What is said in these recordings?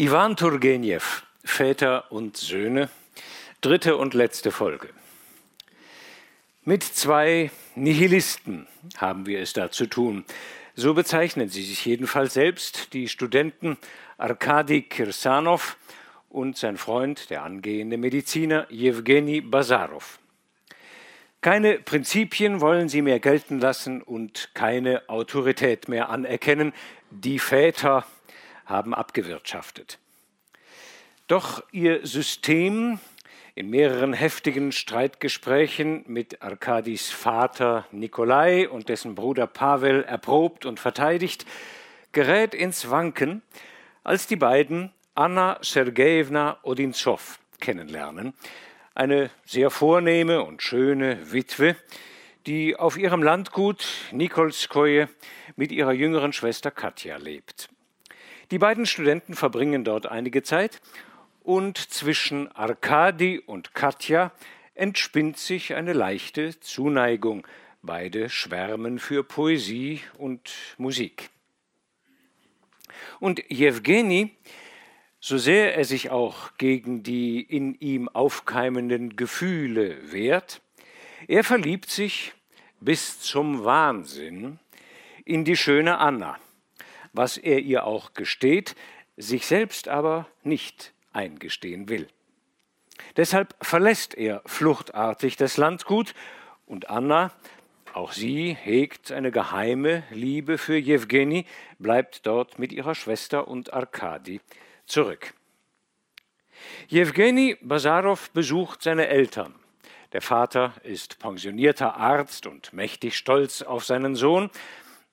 Iwan Turgenev, Väter und Söhne, dritte und letzte Folge. Mit zwei Nihilisten haben wir es da zu tun. So bezeichnen sie sich jedenfalls selbst, die Studenten Arkadi Kirsanov und sein Freund, der angehende Mediziner Jewgeni Bazarov. Keine Prinzipien wollen sie mehr gelten lassen und keine Autorität mehr anerkennen. Die Väter haben abgewirtschaftet. Doch ihr System in mehreren heftigen Streitgesprächen mit Arkadis Vater Nikolai und dessen Bruder Pavel erprobt und verteidigt, gerät ins Wanken, als die beiden Anna Sergejewna Odinzow kennenlernen, eine sehr vornehme und schöne Witwe, die auf ihrem Landgut Nikolskoje mit ihrer jüngeren Schwester Katja lebt. Die beiden Studenten verbringen dort einige Zeit und zwischen Arkadi und Katja entspinnt sich eine leichte Zuneigung. Beide schwärmen für Poesie und Musik. Und Jewgeni, so sehr er sich auch gegen die in ihm aufkeimenden Gefühle wehrt, er verliebt sich bis zum Wahnsinn in die schöne Anna was er ihr auch gesteht, sich selbst aber nicht eingestehen will. Deshalb verlässt er fluchtartig das Landgut und Anna, auch sie hegt eine geheime Liebe für Jewgeni, bleibt dort mit ihrer Schwester und Arkadi zurück. Jewgeni Basarow besucht seine Eltern. Der Vater ist pensionierter Arzt und mächtig stolz auf seinen Sohn,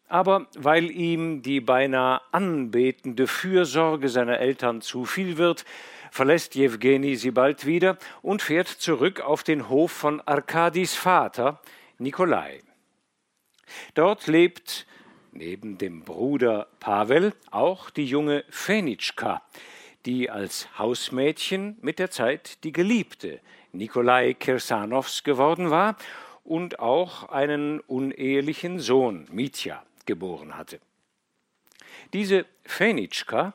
aber weil ihm die beinahe anbetende Fürsorge seiner Eltern zu viel wird, verlässt Jewgeni sie bald wieder und fährt zurück auf den Hof von Arkadis Vater, Nikolai. Dort lebt neben dem Bruder Pavel auch die junge Fenitschka, die als Hausmädchen mit der Zeit die Geliebte Nikolai Kirsanows geworden war und auch einen unehelichen Sohn, Mitya geboren hatte. Diese Fenitschka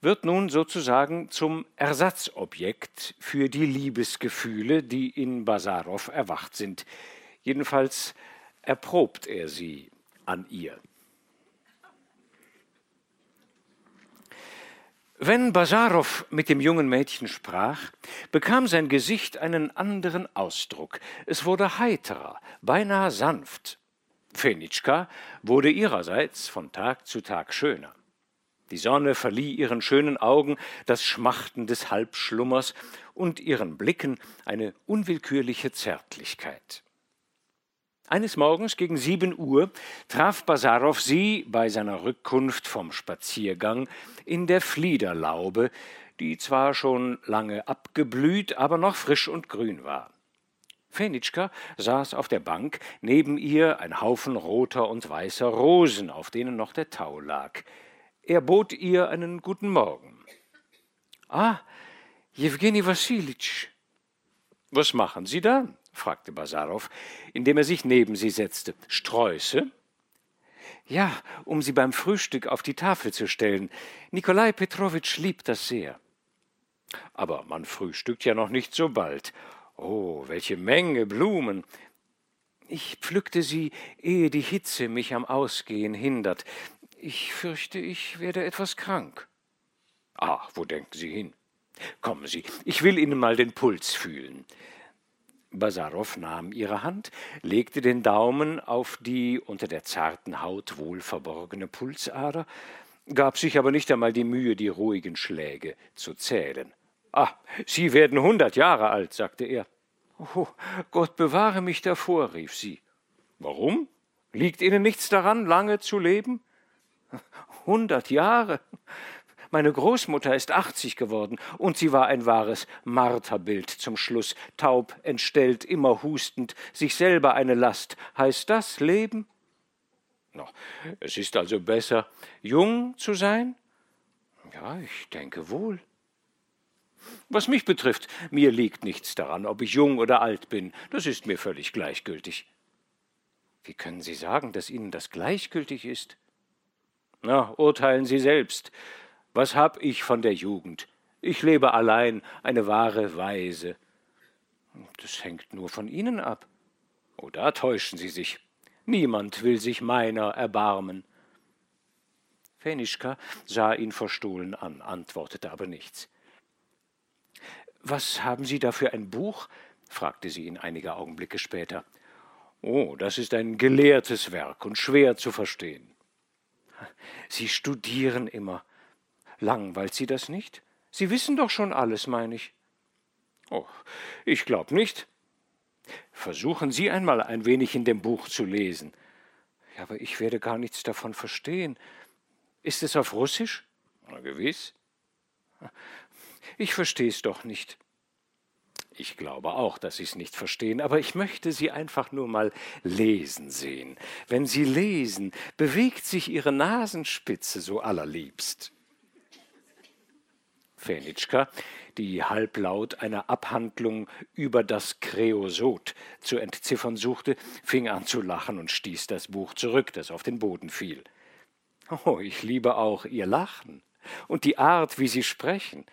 wird nun sozusagen zum Ersatzobjekt für die Liebesgefühle, die in Basarow erwacht sind. Jedenfalls erprobt er sie an ihr. Wenn Basarow mit dem jungen Mädchen sprach, bekam sein Gesicht einen anderen Ausdruck. Es wurde heiterer, beinahe sanft Fenitschka wurde ihrerseits von Tag zu Tag schöner. Die Sonne verlieh ihren schönen Augen das Schmachten des Halbschlummers und ihren Blicken eine unwillkürliche Zärtlichkeit. Eines Morgens gegen sieben Uhr traf Basarow sie bei seiner Rückkunft vom Spaziergang in der Fliederlaube, die zwar schon lange abgeblüht, aber noch frisch und grün war. Fenitschka saß auf der Bank, neben ihr ein Haufen roter und weißer Rosen, auf denen noch der Tau lag. Er bot ihr einen guten Morgen. Ah, Jewgeni Wassilitsch. Was machen Sie da? fragte Basarow, indem er sich neben sie setzte. Sträuße? Ja, um sie beim Frühstück auf die Tafel zu stellen. Nikolai Petrowitsch liebt das sehr. Aber man frühstückt ja noch nicht so bald. Oh, welche Menge Blumen! Ich pflückte sie, ehe die Hitze mich am Ausgehen hindert. Ich fürchte, ich werde etwas krank. Ah, wo denken Sie hin? Kommen Sie, ich will Ihnen mal den Puls fühlen. Basarow nahm ihre Hand, legte den Daumen auf die unter der zarten Haut wohl verborgene Pulsader, gab sich aber nicht einmal die Mühe, die ruhigen Schläge zu zählen. Ah, Sie werden hundert Jahre alt, sagte er. Oh, Gott bewahre mich davor, rief sie. Warum? Liegt Ihnen nichts daran, lange zu leben? Hundert Jahre. Meine Großmutter ist achtzig geworden, und sie war ein wahres Marterbild zum Schluss, taub, entstellt, immer hustend, sich selber eine Last. Heißt das Leben? No, es ist also besser, jung zu sein? Ja, ich denke wohl. Was mich betrifft, mir liegt nichts daran, ob ich jung oder alt bin, das ist mir völlig gleichgültig. Wie können Sie sagen, dass Ihnen das gleichgültig ist? Na, urteilen Sie selbst. Was hab ich von der Jugend? Ich lebe allein, eine wahre Weise. Das hängt nur von Ihnen ab. Oh, da täuschen Sie sich. Niemand will sich meiner erbarmen. Fenischka sah ihn verstohlen an, antwortete aber nichts. Was haben Sie da für ein Buch? fragte sie ihn einige Augenblicke später. Oh, das ist ein gelehrtes Werk und schwer zu verstehen. Sie studieren immer. Langweilt Sie das nicht? Sie wissen doch schon alles, meine ich. Oh, ich glaub nicht. Versuchen Sie einmal ein wenig in dem Buch zu lesen. Ja, aber ich werde gar nichts davon verstehen. Ist es auf Russisch? Na, gewiss. Ich verstehe es doch nicht. Ich glaube auch, dass Sie es nicht verstehen, aber ich möchte Sie einfach nur mal lesen sehen. Wenn Sie lesen, bewegt sich Ihre Nasenspitze so allerliebst. Fenitschka, die halblaut eine Abhandlung über das Kreosot zu entziffern suchte, fing an zu lachen und stieß das Buch zurück, das auf den Boden fiel. Oh, ich liebe auch Ihr Lachen und die Art, wie Sie sprechen.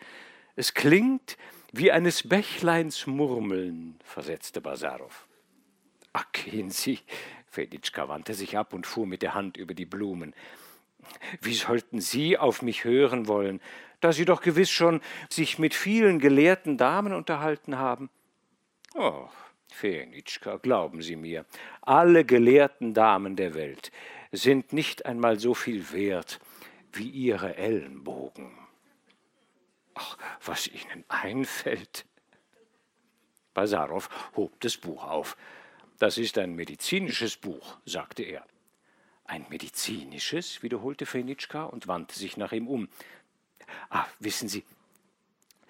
Es klingt wie eines Bächleins Murmeln, versetzte Basarow. Ach, gehen Sie. Feditschka wandte sich ab und fuhr mit der Hand über die Blumen. Wie sollten Sie auf mich hören wollen, da Sie doch gewiss schon sich mit vielen gelehrten Damen unterhalten haben? Oh, Fenitschka, glauben Sie mir, alle gelehrten Damen der Welt sind nicht einmal so viel wert wie Ihre Ellenbogen. Ach, was Ihnen einfällt. Basarow hob das Buch auf. Das ist ein medizinisches Buch, sagte er. Ein medizinisches? wiederholte Fenitschka und wandte sich nach ihm um. Ah, wissen Sie,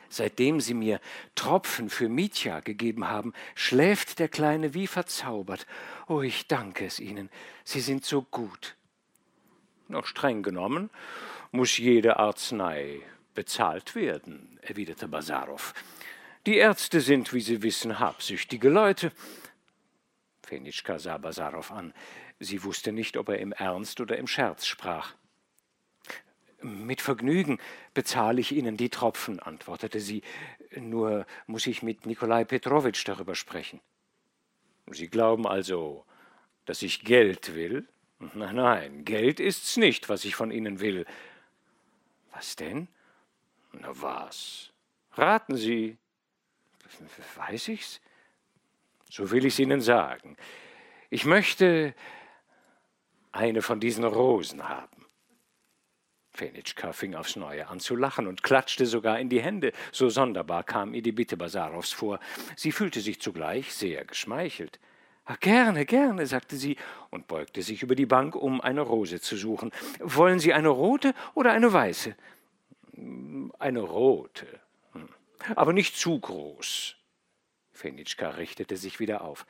seitdem Sie mir Tropfen für Mitya gegeben haben, schläft der Kleine wie verzaubert. Oh, ich danke es Ihnen. Sie sind so gut. Noch streng genommen muss jede Arznei bezahlt werden, erwiderte Basarow. Die Ärzte sind, wie Sie wissen, habsüchtige Leute. Fenitschka sah Basarow an. Sie wusste nicht, ob er im Ernst oder im Scherz sprach. Mit Vergnügen bezahle ich Ihnen die Tropfen, antwortete sie. Nur muss ich mit Nikolai Petrowitsch darüber sprechen. Sie glauben also, dass ich Geld will? Nein, nein, Geld ist's nicht, was ich von Ihnen will. Was denn? Na was? Raten Sie. Weiß ich's? So will ich's Ihnen sagen. Ich möchte eine von diesen Rosen haben. Fenitschka fing aufs Neue an zu lachen und klatschte sogar in die Hände. So sonderbar kam ihr die Bitte Basarows vor. Sie fühlte sich zugleich sehr geschmeichelt. Ach, gerne, gerne, sagte sie und beugte sich über die Bank, um eine Rose zu suchen. Wollen Sie eine rote oder eine weiße? Eine rote, hm. aber nicht zu groß. Fenitschka richtete sich wieder auf.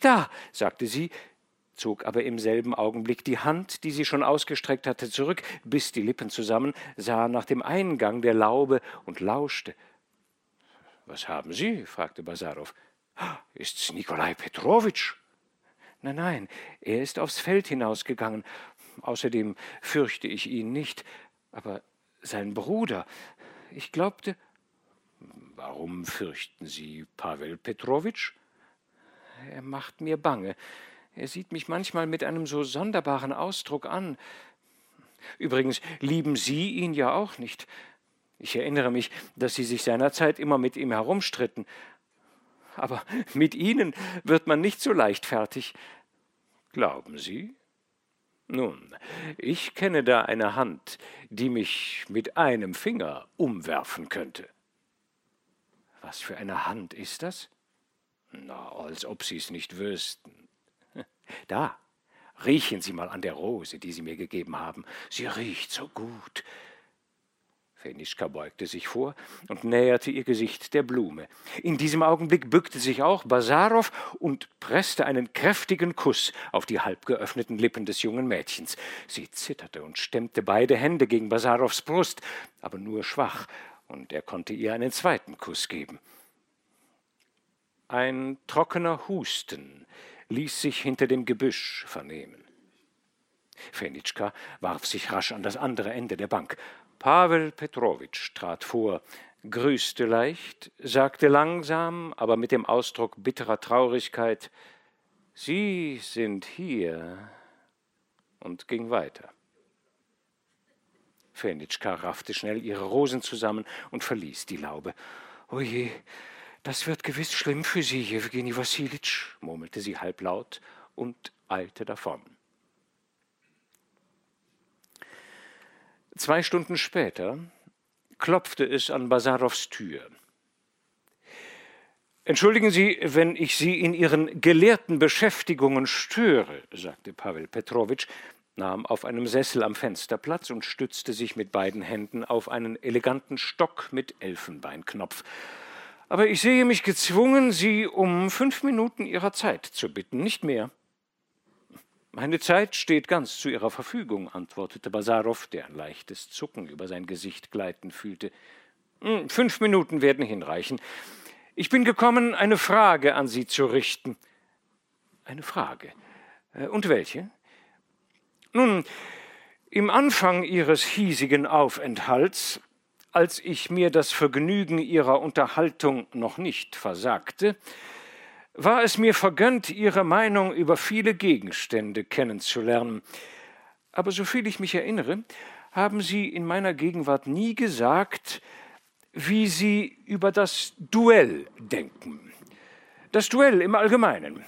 Da, sagte sie, zog aber im selben Augenblick die Hand, die sie schon ausgestreckt hatte, zurück, biss die Lippen zusammen, sah nach dem Eingang der Laube und lauschte. Was haben Sie? fragte Basarow. Ist's Nikolai Petrowitsch? Nein, nein, er ist aufs Feld hinausgegangen. Außerdem fürchte ich ihn nicht. Aber sein Bruder. Ich glaubte. Warum fürchten Sie Pawel Petrowitsch? Er macht mir bange. Er sieht mich manchmal mit einem so sonderbaren Ausdruck an. Übrigens lieben Sie ihn ja auch nicht. Ich erinnere mich, dass Sie sich seinerzeit immer mit ihm herumstritten. Aber mit Ihnen wird man nicht so leichtfertig. Glauben Sie? Nun, ich kenne da eine Hand, die mich mit einem Finger umwerfen könnte. Was für eine Hand ist das? Na, als ob Sie es nicht wüssten. Da, riechen Sie mal an der Rose, die Sie mir gegeben haben. Sie riecht so gut. Fenischka beugte sich vor und näherte ihr Gesicht der Blume. In diesem Augenblick bückte sich auch Basarow und presste einen kräftigen Kuss auf die halb geöffneten Lippen des jungen Mädchens. Sie zitterte und stemmte beide Hände gegen Basarows Brust, aber nur schwach, und er konnte ihr einen zweiten Kuss geben. Ein trockener Husten ließ sich hinter dem Gebüsch vernehmen. Fenitschka warf sich rasch an das andere Ende der Bank. Pavel Petrowitsch trat vor, grüßte leicht, sagte langsam, aber mit dem Ausdruck bitterer Traurigkeit Sie sind hier und ging weiter. Fenitschka raffte schnell ihre Rosen zusammen und verließ die Laube. Oje, das wird gewiss schlimm für Sie, Jewgeni Wassilitsch, murmelte sie halblaut und eilte davon. Zwei Stunden später klopfte es an Basarows Tür. Entschuldigen Sie, wenn ich Sie in Ihren gelehrten Beschäftigungen störe, sagte Pavel Petrowitsch, nahm auf einem Sessel am Fenster Platz und stützte sich mit beiden Händen auf einen eleganten Stock mit Elfenbeinknopf. Aber ich sehe mich gezwungen, Sie um fünf Minuten Ihrer Zeit zu bitten, nicht mehr. Meine Zeit steht ganz zu Ihrer Verfügung, antwortete Basarow, der ein leichtes Zucken über sein Gesicht gleiten fühlte. Hm, fünf Minuten werden hinreichen. Ich bin gekommen, eine Frage an Sie zu richten. Eine Frage. Äh, und welche? Nun, im Anfang Ihres hiesigen Aufenthalts, als ich mir das Vergnügen Ihrer Unterhaltung noch nicht versagte, war es mir vergönnt, Ihre Meinung über viele Gegenstände kennenzulernen. Aber soviel ich mich erinnere, haben Sie in meiner Gegenwart nie gesagt, wie Sie über das Duell denken. Das Duell im Allgemeinen.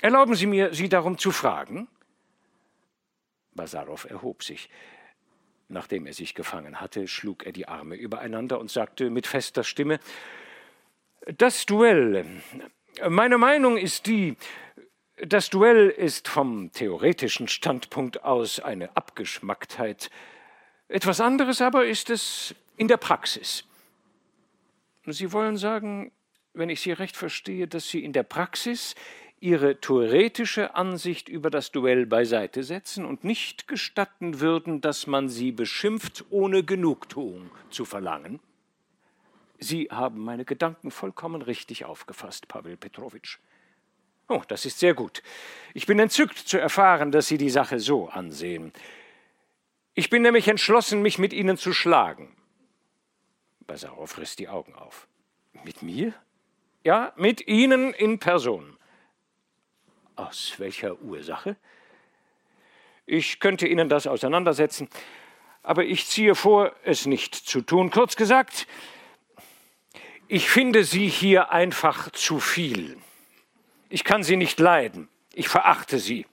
Erlauben Sie mir, Sie darum zu fragen? Basarow erhob sich. Nachdem er sich gefangen hatte, schlug er die Arme übereinander und sagte mit fester Stimme Das Duell. Meine Meinung ist die, das Duell ist vom theoretischen Standpunkt aus eine Abgeschmacktheit. Etwas anderes aber ist es in der Praxis. Sie wollen sagen, wenn ich Sie recht verstehe, dass Sie in der Praxis Ihre theoretische Ansicht über das Duell beiseite setzen und nicht gestatten würden, dass man Sie beschimpft, ohne Genugtuung zu verlangen? Sie haben meine Gedanken vollkommen richtig aufgefasst, Pavel Petrowitsch. Oh, das ist sehr gut. Ich bin entzückt zu erfahren, dass Sie die Sache so ansehen. Ich bin nämlich entschlossen, mich mit Ihnen zu schlagen. Basarow riss die Augen auf. Mit mir? Ja, mit Ihnen in Person. Aus welcher Ursache? Ich könnte Ihnen das auseinandersetzen, aber ich ziehe vor, es nicht zu tun. Kurz gesagt, ich finde Sie hier einfach zu viel. Ich kann Sie nicht leiden. Ich verachte Sie.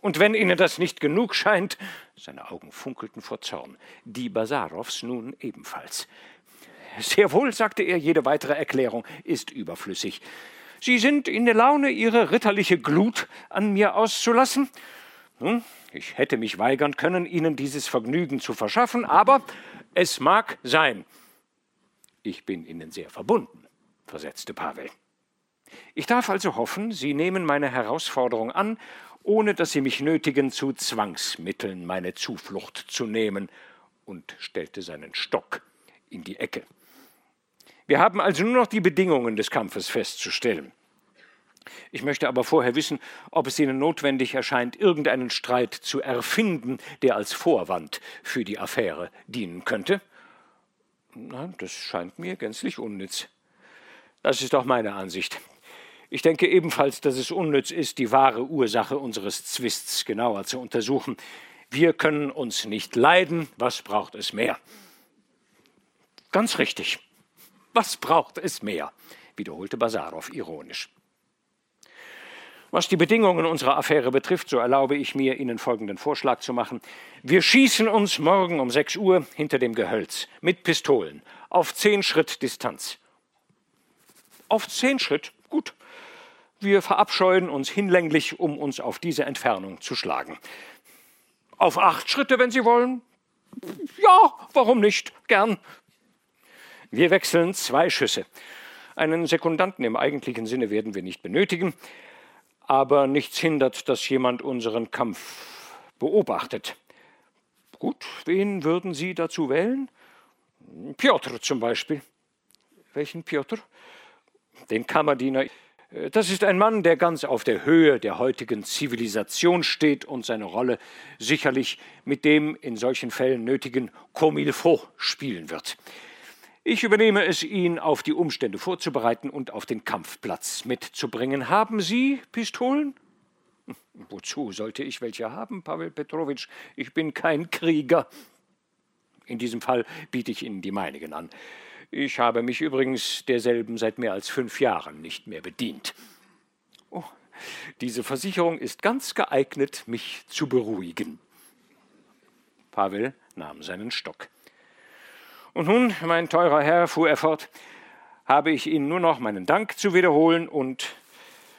Und wenn Ihnen das nicht genug scheint, seine Augen funkelten vor Zorn, die Basarows nun ebenfalls. Sehr wohl, sagte er, jede weitere Erklärung ist überflüssig. Sie sind in der Laune, Ihre ritterliche Glut an mir auszulassen? Nun, ich hätte mich weigern können, Ihnen dieses Vergnügen zu verschaffen, aber es mag sein. Ich bin Ihnen sehr verbunden, versetzte Pavel. Ich darf also hoffen, Sie nehmen meine Herausforderung an, ohne dass Sie mich nötigen, zu Zwangsmitteln meine Zuflucht zu nehmen, und stellte seinen Stock in die Ecke. Wir haben also nur noch die Bedingungen des Kampfes festzustellen. Ich möchte aber vorher wissen, ob es Ihnen notwendig erscheint, irgendeinen Streit zu erfinden, der als Vorwand für die Affäre dienen könnte. Nein, das scheint mir gänzlich unnütz. Das ist auch meine Ansicht. Ich denke ebenfalls, dass es unnütz ist, die wahre Ursache unseres Zwists genauer zu untersuchen. Wir können uns nicht leiden, was braucht es mehr? Ganz richtig. Was braucht es mehr? wiederholte Basarow ironisch. Was die Bedingungen unserer Affäre betrifft, so erlaube ich mir, Ihnen folgenden Vorschlag zu machen. Wir schießen uns morgen um 6 Uhr hinter dem Gehölz mit Pistolen auf zehn Schritt Distanz. Auf zehn Schritt? Gut. Wir verabscheuen uns hinlänglich, um uns auf diese Entfernung zu schlagen. Auf acht Schritte, wenn Sie wollen? Ja, warum nicht? Gern. Wir wechseln zwei Schüsse. Einen Sekundanten im eigentlichen Sinne werden wir nicht benötigen, aber nichts hindert, dass jemand unseren Kampf beobachtet. Gut, wen würden Sie dazu wählen? Piotr zum Beispiel. Welchen Piotr? Den Kammerdiener. Äh, das ist ein Mann, der ganz auf der Höhe der heutigen Zivilisation steht und seine Rolle sicherlich mit dem in solchen Fällen nötigen Comme il faut spielen wird. Ich übernehme es, ihn auf die Umstände vorzubereiten und auf den Kampfplatz mitzubringen. Haben Sie Pistolen? Wozu sollte ich welche haben, Pavel Petrowitsch? Ich bin kein Krieger. In diesem Fall biete ich Ihnen die meinigen an. Ich habe mich übrigens derselben seit mehr als fünf Jahren nicht mehr bedient. Oh, diese Versicherung ist ganz geeignet, mich zu beruhigen. Pavel nahm seinen Stock. Und nun, mein teurer Herr, fuhr er fort, habe ich Ihnen nur noch meinen Dank zu wiederholen und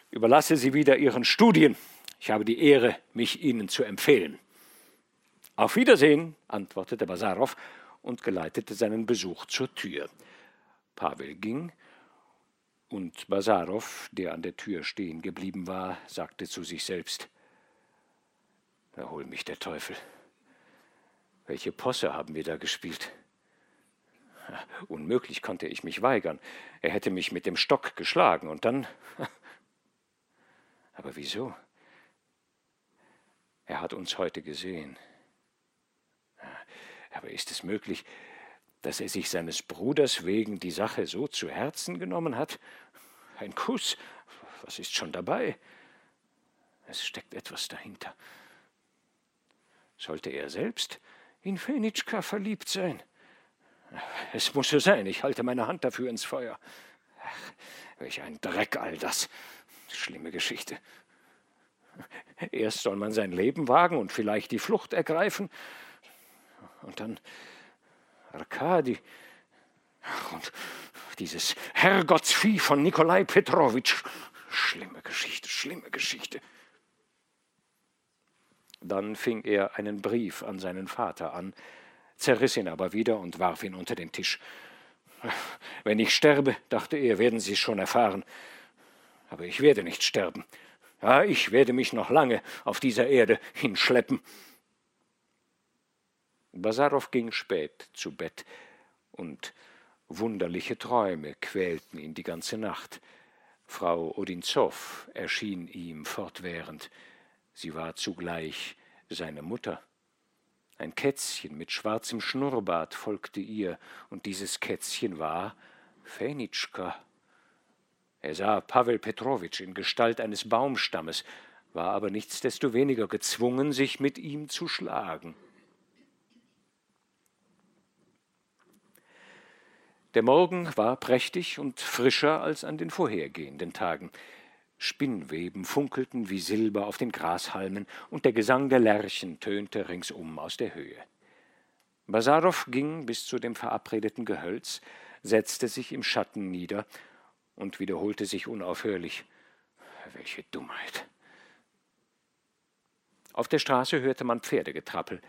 überlasse Sie wieder Ihren Studien. Ich habe die Ehre, mich Ihnen zu empfehlen. Auf Wiedersehen, antwortete Basarow und geleitete seinen Besuch zur Tür. Pavel ging, und Basarow, der an der Tür stehen geblieben war, sagte zu sich selbst Da hol mich der Teufel. Welche Posse haben wir da gespielt? Unmöglich konnte ich mich weigern. Er hätte mich mit dem Stock geschlagen und dann. Aber wieso? Er hat uns heute gesehen. Aber ist es möglich, dass er sich seines Bruders wegen die Sache so zu Herzen genommen hat? Ein Kuss, was ist schon dabei? Es steckt etwas dahinter. Sollte er selbst in Fenitschka verliebt sein? Es muss so sein, ich halte meine Hand dafür ins Feuer. Ach, welch ein Dreck all das. Schlimme Geschichte. Erst soll man sein Leben wagen und vielleicht die Flucht ergreifen, und dann Arkadi. Und dieses Herrgottsvieh von Nikolai Petrowitsch. Schlimme Geschichte, schlimme Geschichte. Dann fing er einen Brief an seinen Vater an, zerriss ihn aber wieder und warf ihn unter den Tisch. Wenn ich sterbe, dachte er, werden Sie es schon erfahren. Aber ich werde nicht sterben. Ja, ich werde mich noch lange auf dieser Erde hinschleppen. Basarow ging spät zu Bett, und wunderliche Träume quälten ihn die ganze Nacht. Frau Odinzow erschien ihm fortwährend. Sie war zugleich seine Mutter. Ein Kätzchen mit schwarzem Schnurrbart folgte ihr, und dieses Kätzchen war Fenitschka. Er sah Pavel Petrowitsch in Gestalt eines Baumstammes, war aber nichtsdestoweniger gezwungen, sich mit ihm zu schlagen. Der Morgen war prächtig und frischer als an den vorhergehenden Tagen. Spinnweben funkelten wie Silber auf den Grashalmen, und der Gesang der Lerchen tönte ringsum aus der Höhe. Basarow ging bis zu dem verabredeten Gehölz, setzte sich im Schatten nieder und wiederholte sich unaufhörlich Welche Dummheit. Auf der Straße hörte man Pferdegetrappel.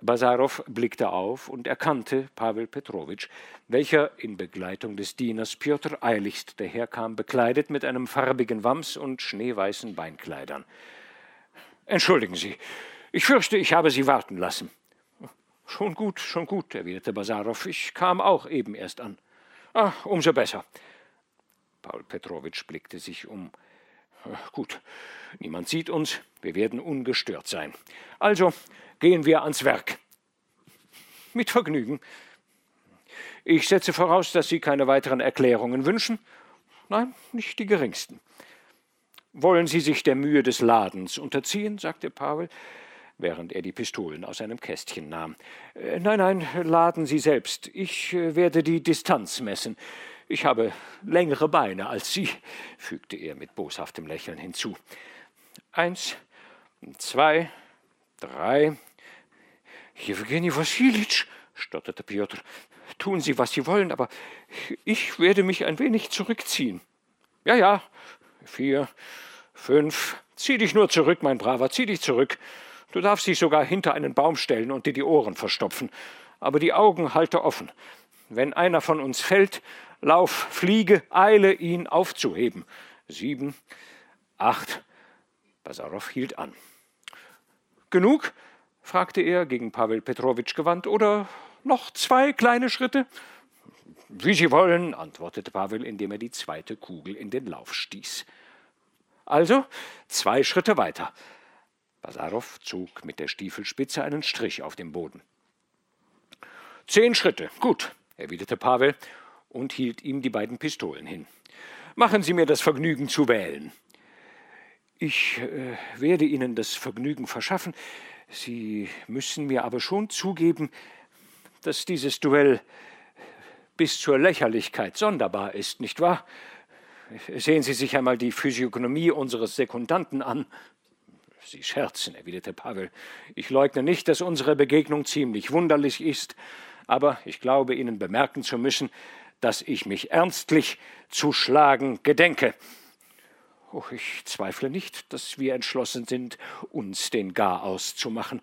Basarow blickte auf und erkannte Pavel Petrowitsch, welcher in Begleitung des Dieners Pjotr eiligst daherkam, bekleidet mit einem farbigen Wams und schneeweißen Beinkleidern. Entschuldigen Sie, ich fürchte, ich habe Sie warten lassen. Schon gut, schon gut, erwiderte Basarow. Ich kam auch eben erst an. Ah, umso besser. Paul Petrowitsch blickte sich um. Gut, niemand sieht uns, wir werden ungestört sein. Also gehen wir ans Werk. Mit Vergnügen. Ich setze voraus, dass Sie keine weiteren Erklärungen wünschen. Nein, nicht die geringsten. Wollen Sie sich der Mühe des Ladens unterziehen? sagte Pavel, während er die Pistolen aus einem Kästchen nahm. Äh, nein, nein, laden Sie selbst. Ich äh, werde die Distanz messen. Ich habe längere Beine als Sie, fügte er mit boshaftem Lächeln hinzu. Eins, zwei, drei. Jewgeni Wassilitsch, stotterte Piotr, tun Sie, was Sie wollen, aber ich werde mich ein wenig zurückziehen. Ja, ja, vier, fünf. Zieh dich nur zurück, mein Braver, zieh dich zurück. Du darfst dich sogar hinter einen Baum stellen und dir die Ohren verstopfen. Aber die Augen halte offen. Wenn einer von uns fällt, lauf, fliege, eile, ihn aufzuheben. Sieben, acht. Basarow hielt an. Genug? fragte er, gegen Pavel Petrowitsch gewandt, oder noch zwei kleine Schritte? Wie Sie wollen, antwortete Pavel, indem er die zweite Kugel in den Lauf stieß. Also zwei Schritte weiter. Basarow zog mit der Stiefelspitze einen Strich auf dem Boden. Zehn Schritte, gut, erwiderte Pavel und hielt ihm die beiden Pistolen hin. Machen Sie mir das Vergnügen zu wählen. Ich äh, werde Ihnen das Vergnügen verschaffen. Sie müssen mir aber schon zugeben, dass dieses Duell bis zur Lächerlichkeit sonderbar ist, nicht wahr? Sehen Sie sich einmal die Physiognomie unseres Sekundanten an. Sie scherzen, erwiderte Pavel. Ich leugne nicht, dass unsere Begegnung ziemlich wunderlich ist, aber ich glaube Ihnen bemerken zu müssen, dass ich mich ernstlich zu schlagen gedenke. Oh, ich zweifle nicht, dass wir entschlossen sind, uns den Garaus zu machen.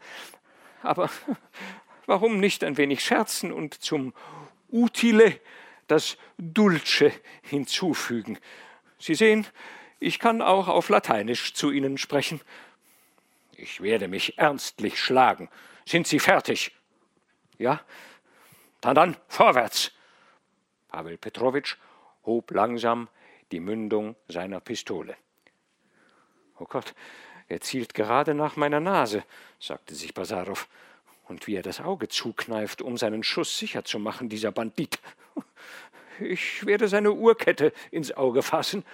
Aber warum nicht ein wenig scherzen und zum Utile das Dulce hinzufügen? Sie sehen, ich kann auch auf Lateinisch zu Ihnen sprechen. Ich werde mich ernstlich schlagen. Sind Sie fertig? Ja? Dann dann vorwärts. Pavel Petrowitsch hob langsam die Mündung seiner Pistole. Oh Gott, er zielt gerade nach meiner Nase, sagte sich Basarow. Und wie er das Auge zukneift, um seinen Schuss sicher zu machen, dieser Bandit. Ich werde seine Uhrkette ins Auge fassen.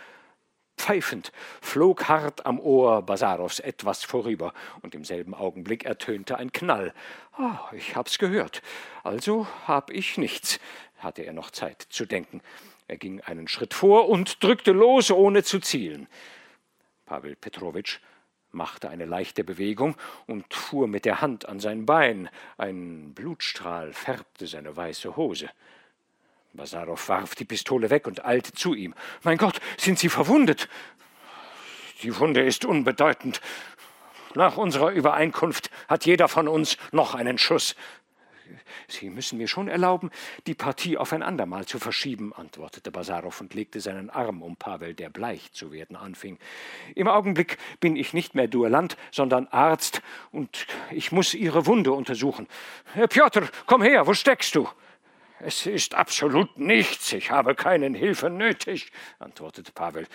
Pfeifend flog hart am Ohr Basarows etwas vorüber, und im selben Augenblick ertönte ein Knall. Oh, ich hab's gehört. Also hab ich nichts, hatte er noch Zeit zu denken. Er ging einen Schritt vor und drückte los, ohne zu zielen. Pavel Petrowitsch machte eine leichte Bewegung und fuhr mit der Hand an sein Bein. Ein Blutstrahl färbte seine weiße Hose. Basarow warf die Pistole weg und eilte zu ihm. Mein Gott, sind Sie verwundet? Die Wunde ist unbedeutend. Nach unserer Übereinkunft hat jeder von uns noch einen Schuss. Sie müssen mir schon erlauben, die Partie auf ein andermal zu verschieben, antwortete Basarow und legte seinen Arm um Pavel, der bleich zu werden anfing. Im Augenblick bin ich nicht mehr Duellant, sondern Arzt, und ich muss Ihre Wunde untersuchen. Herr Piotr, komm her, wo steckst du? Es ist absolut nichts, ich habe keinen Hilfe nötig, antwortete Pavel,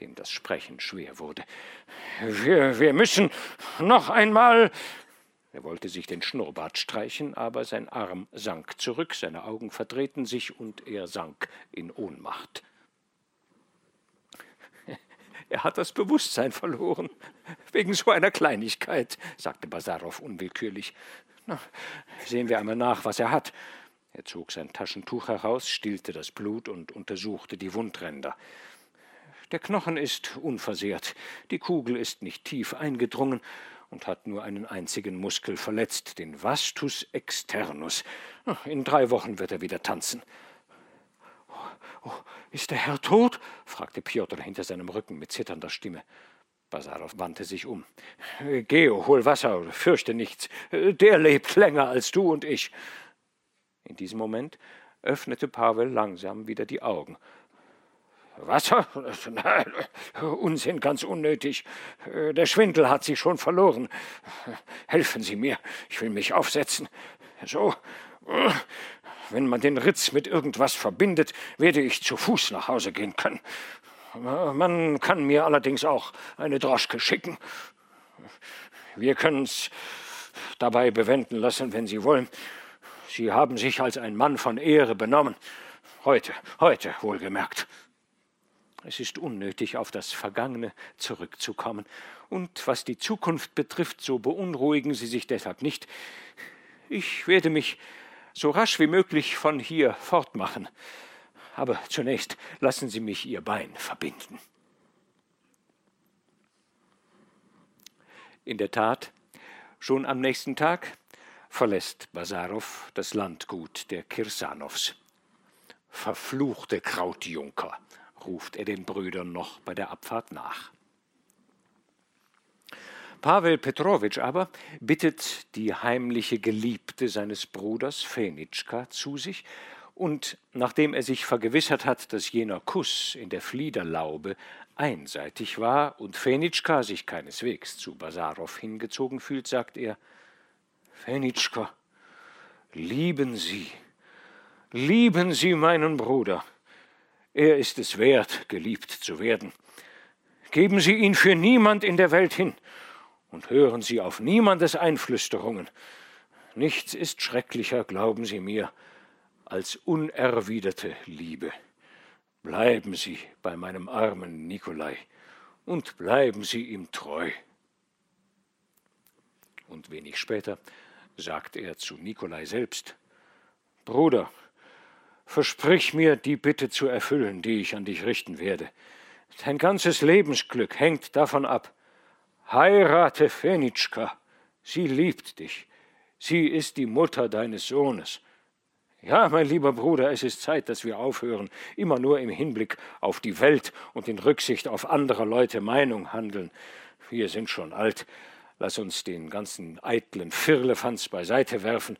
dem das Sprechen schwer wurde. Wir, wir müssen noch einmal. Er wollte sich den Schnurrbart streichen, aber sein Arm sank zurück, seine Augen verdrehten sich und er sank in Ohnmacht. Er hat das Bewusstsein verloren, wegen so einer Kleinigkeit, sagte Basarow unwillkürlich. Na, sehen wir einmal nach, was er hat. Er zog sein Taschentuch heraus, stillte das Blut und untersuchte die Wundränder. Der Knochen ist unversehrt, die Kugel ist nicht tief eingedrungen und hat nur einen einzigen Muskel verletzt, den Vastus externus. In drei Wochen wird er wieder tanzen. Oh, ist der Herr tot? fragte Piotr hinter seinem Rücken mit zitternder Stimme. Basarow wandte sich um. Geo, hol Wasser, fürchte nichts. Der lebt länger als du und ich. In diesem Moment öffnete Pavel langsam wieder die Augen. Wasser? Nein, Unsinn, ganz unnötig. Der Schwindel hat sich schon verloren. Helfen Sie mir, ich will mich aufsetzen. So. Wenn man den Ritz mit irgendwas verbindet, werde ich zu Fuß nach Hause gehen können. Man kann mir allerdings auch eine Droschke schicken. Wir können es dabei bewenden lassen, wenn Sie wollen. Sie haben sich als ein Mann von Ehre benommen. Heute, heute wohlgemerkt. Es ist unnötig, auf das Vergangene zurückzukommen. Und was die Zukunft betrifft, so beunruhigen Sie sich deshalb nicht. Ich werde mich so rasch wie möglich von hier fortmachen. Aber zunächst lassen Sie mich Ihr Bein verbinden. In der Tat, schon am nächsten Tag verlässt Basarow das Landgut der Kirsanows. Verfluchte Krautjunker, ruft er den Brüdern noch bei der Abfahrt nach. Pavel Petrowitsch aber bittet die heimliche Geliebte seines Bruders Fenitschka zu sich, und nachdem er sich vergewissert hat, dass jener Kuss in der Fliederlaube einseitig war und Fenitschka sich keineswegs zu Basarow hingezogen fühlt, sagt er Fenitschka, lieben Sie, lieben Sie meinen Bruder. Er ist es wert, geliebt zu werden. Geben Sie ihn für niemand in der Welt hin und hören Sie auf niemandes Einflüsterungen. Nichts ist schrecklicher, glauben Sie mir, als unerwiderte Liebe. Bleiben Sie bei meinem armen Nikolai und bleiben Sie ihm treu. Und wenig später sagte er zu Nikolai selbst Bruder, versprich mir, die Bitte zu erfüllen, die ich an dich richten werde. Dein ganzes Lebensglück hängt davon ab. Heirate Fenitschka, sie liebt dich, sie ist die Mutter deines Sohnes. Ja, mein lieber Bruder, es ist Zeit, dass wir aufhören, immer nur im Hinblick auf die Welt und in Rücksicht auf anderer Leute Meinung handeln. Wir sind schon alt. Lass uns den ganzen eitlen Firlefanz beiseite werfen.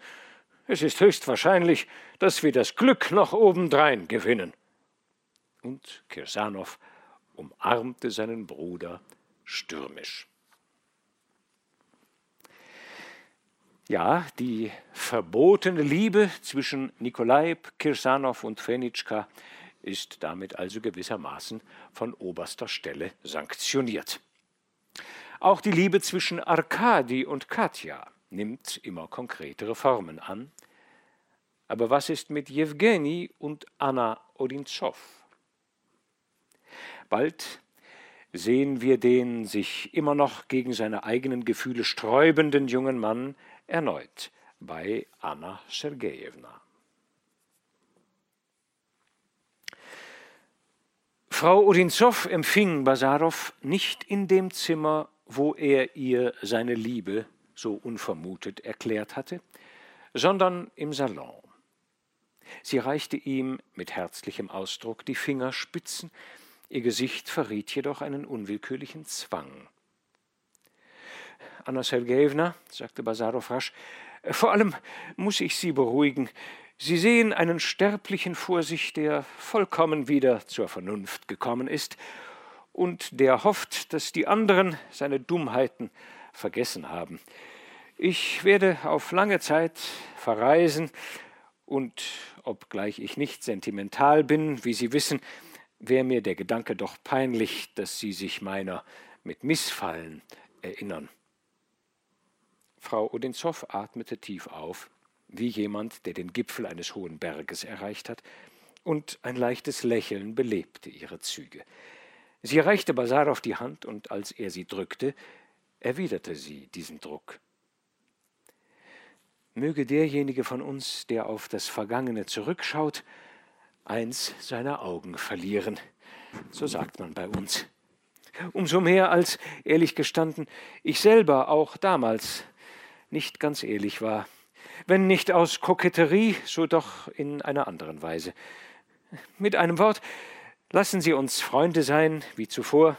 Es ist höchst wahrscheinlich, dass wir das Glück noch obendrein gewinnen. Und Kirsanow umarmte seinen Bruder stürmisch. Ja, die verbotene Liebe zwischen Nikolai Kirsanow und Fenitschka ist damit also gewissermaßen von oberster Stelle sanktioniert. Auch die Liebe zwischen Arkadi und Katja nimmt immer konkretere Formen an. Aber was ist mit Jewgeni und Anna Odinzow? Bald sehen wir den sich immer noch gegen seine eigenen Gefühle sträubenden jungen Mann erneut bei Anna Sergejewna. Frau Odinzow empfing Basarow nicht in dem Zimmer, wo er ihr seine Liebe so unvermutet erklärt hatte, sondern im Salon. Sie reichte ihm mit herzlichem Ausdruck die Fingerspitzen, ihr Gesicht verriet jedoch einen unwillkürlichen Zwang. Anna Sergejewna, sagte Basarow rasch, vor allem muss ich Sie beruhigen. Sie sehen einen Sterblichen vor sich, der vollkommen wieder zur Vernunft gekommen ist und der hofft, dass die anderen seine Dummheiten vergessen haben. Ich werde auf lange Zeit verreisen und obgleich ich nicht sentimental bin, wie Sie wissen, wäre mir der Gedanke doch peinlich, dass Sie sich meiner mit Missfallen erinnern. Frau Odinzow atmete tief auf, wie jemand, der den Gipfel eines hohen Berges erreicht hat, und ein leichtes Lächeln belebte ihre Züge. Sie reichte Basarow die Hand, und als er sie drückte, erwiderte sie diesen Druck. Möge derjenige von uns, der auf das Vergangene zurückschaut, eins seiner Augen verlieren, so sagt man bei uns. Umso mehr als, ehrlich gestanden, ich selber auch damals nicht ganz ehrlich war. Wenn nicht aus Koketterie, so doch in einer anderen Weise. Mit einem Wort, lassen Sie uns Freunde sein, wie zuvor.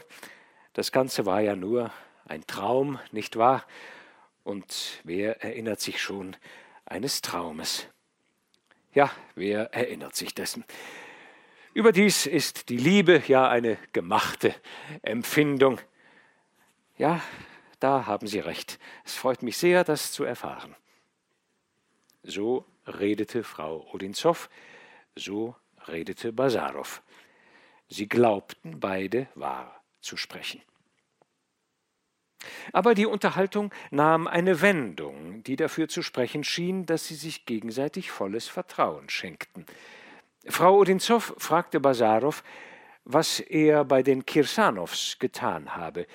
Das Ganze war ja nur ein Traum, nicht wahr? Und wer erinnert sich schon eines Traumes? Ja, wer erinnert sich dessen? Überdies ist die Liebe ja eine gemachte Empfindung. Ja, da haben Sie recht. Es freut mich sehr, das zu erfahren. So redete Frau Odinzow, so redete Basarow. Sie glaubten beide wahr zu sprechen. Aber die Unterhaltung nahm eine Wendung, die dafür zu sprechen schien, dass sie sich gegenseitig volles Vertrauen schenkten. Frau Odinzow fragte Basarow, was er bei den Kirsanows getan habe,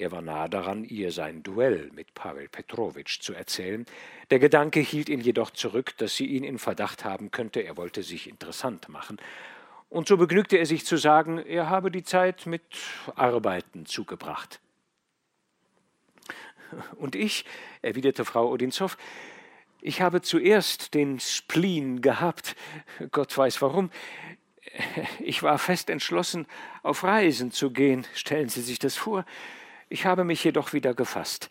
er war nahe daran, ihr sein Duell mit Pavel Petrowitsch zu erzählen. Der Gedanke hielt ihn jedoch zurück, dass sie ihn in Verdacht haben könnte, er wollte sich interessant machen. Und so begnügte er sich zu sagen, er habe die Zeit mit Arbeiten zugebracht. Und ich, erwiderte Frau Odinzow, ich habe zuerst den Spleen gehabt, Gott weiß warum. Ich war fest entschlossen, auf Reisen zu gehen. Stellen Sie sich das vor. Ich habe mich jedoch wieder gefasst.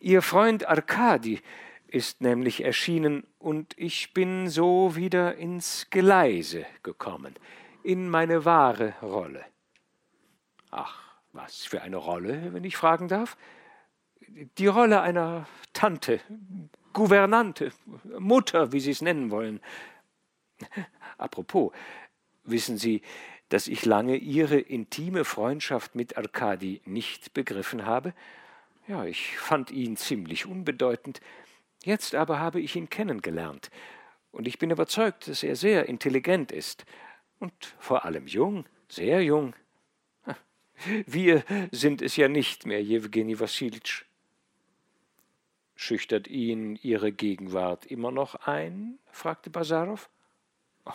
Ihr Freund Arkadi ist nämlich erschienen und ich bin so wieder ins Geleise gekommen, in meine wahre Rolle. Ach, was für eine Rolle, wenn ich fragen darf? Die Rolle einer Tante, Gouvernante, Mutter, wie Sie es nennen wollen. Apropos, wissen Sie, dass ich lange Ihre intime Freundschaft mit Arkadi nicht begriffen habe? Ja, ich fand ihn ziemlich unbedeutend. Jetzt aber habe ich ihn kennengelernt, und ich bin überzeugt, dass er sehr intelligent ist und vor allem jung, sehr jung. Wir sind es ja nicht mehr, Jewgeni Wassilitsch. Schüchtert ihn Ihre Gegenwart immer noch ein? fragte Basarow.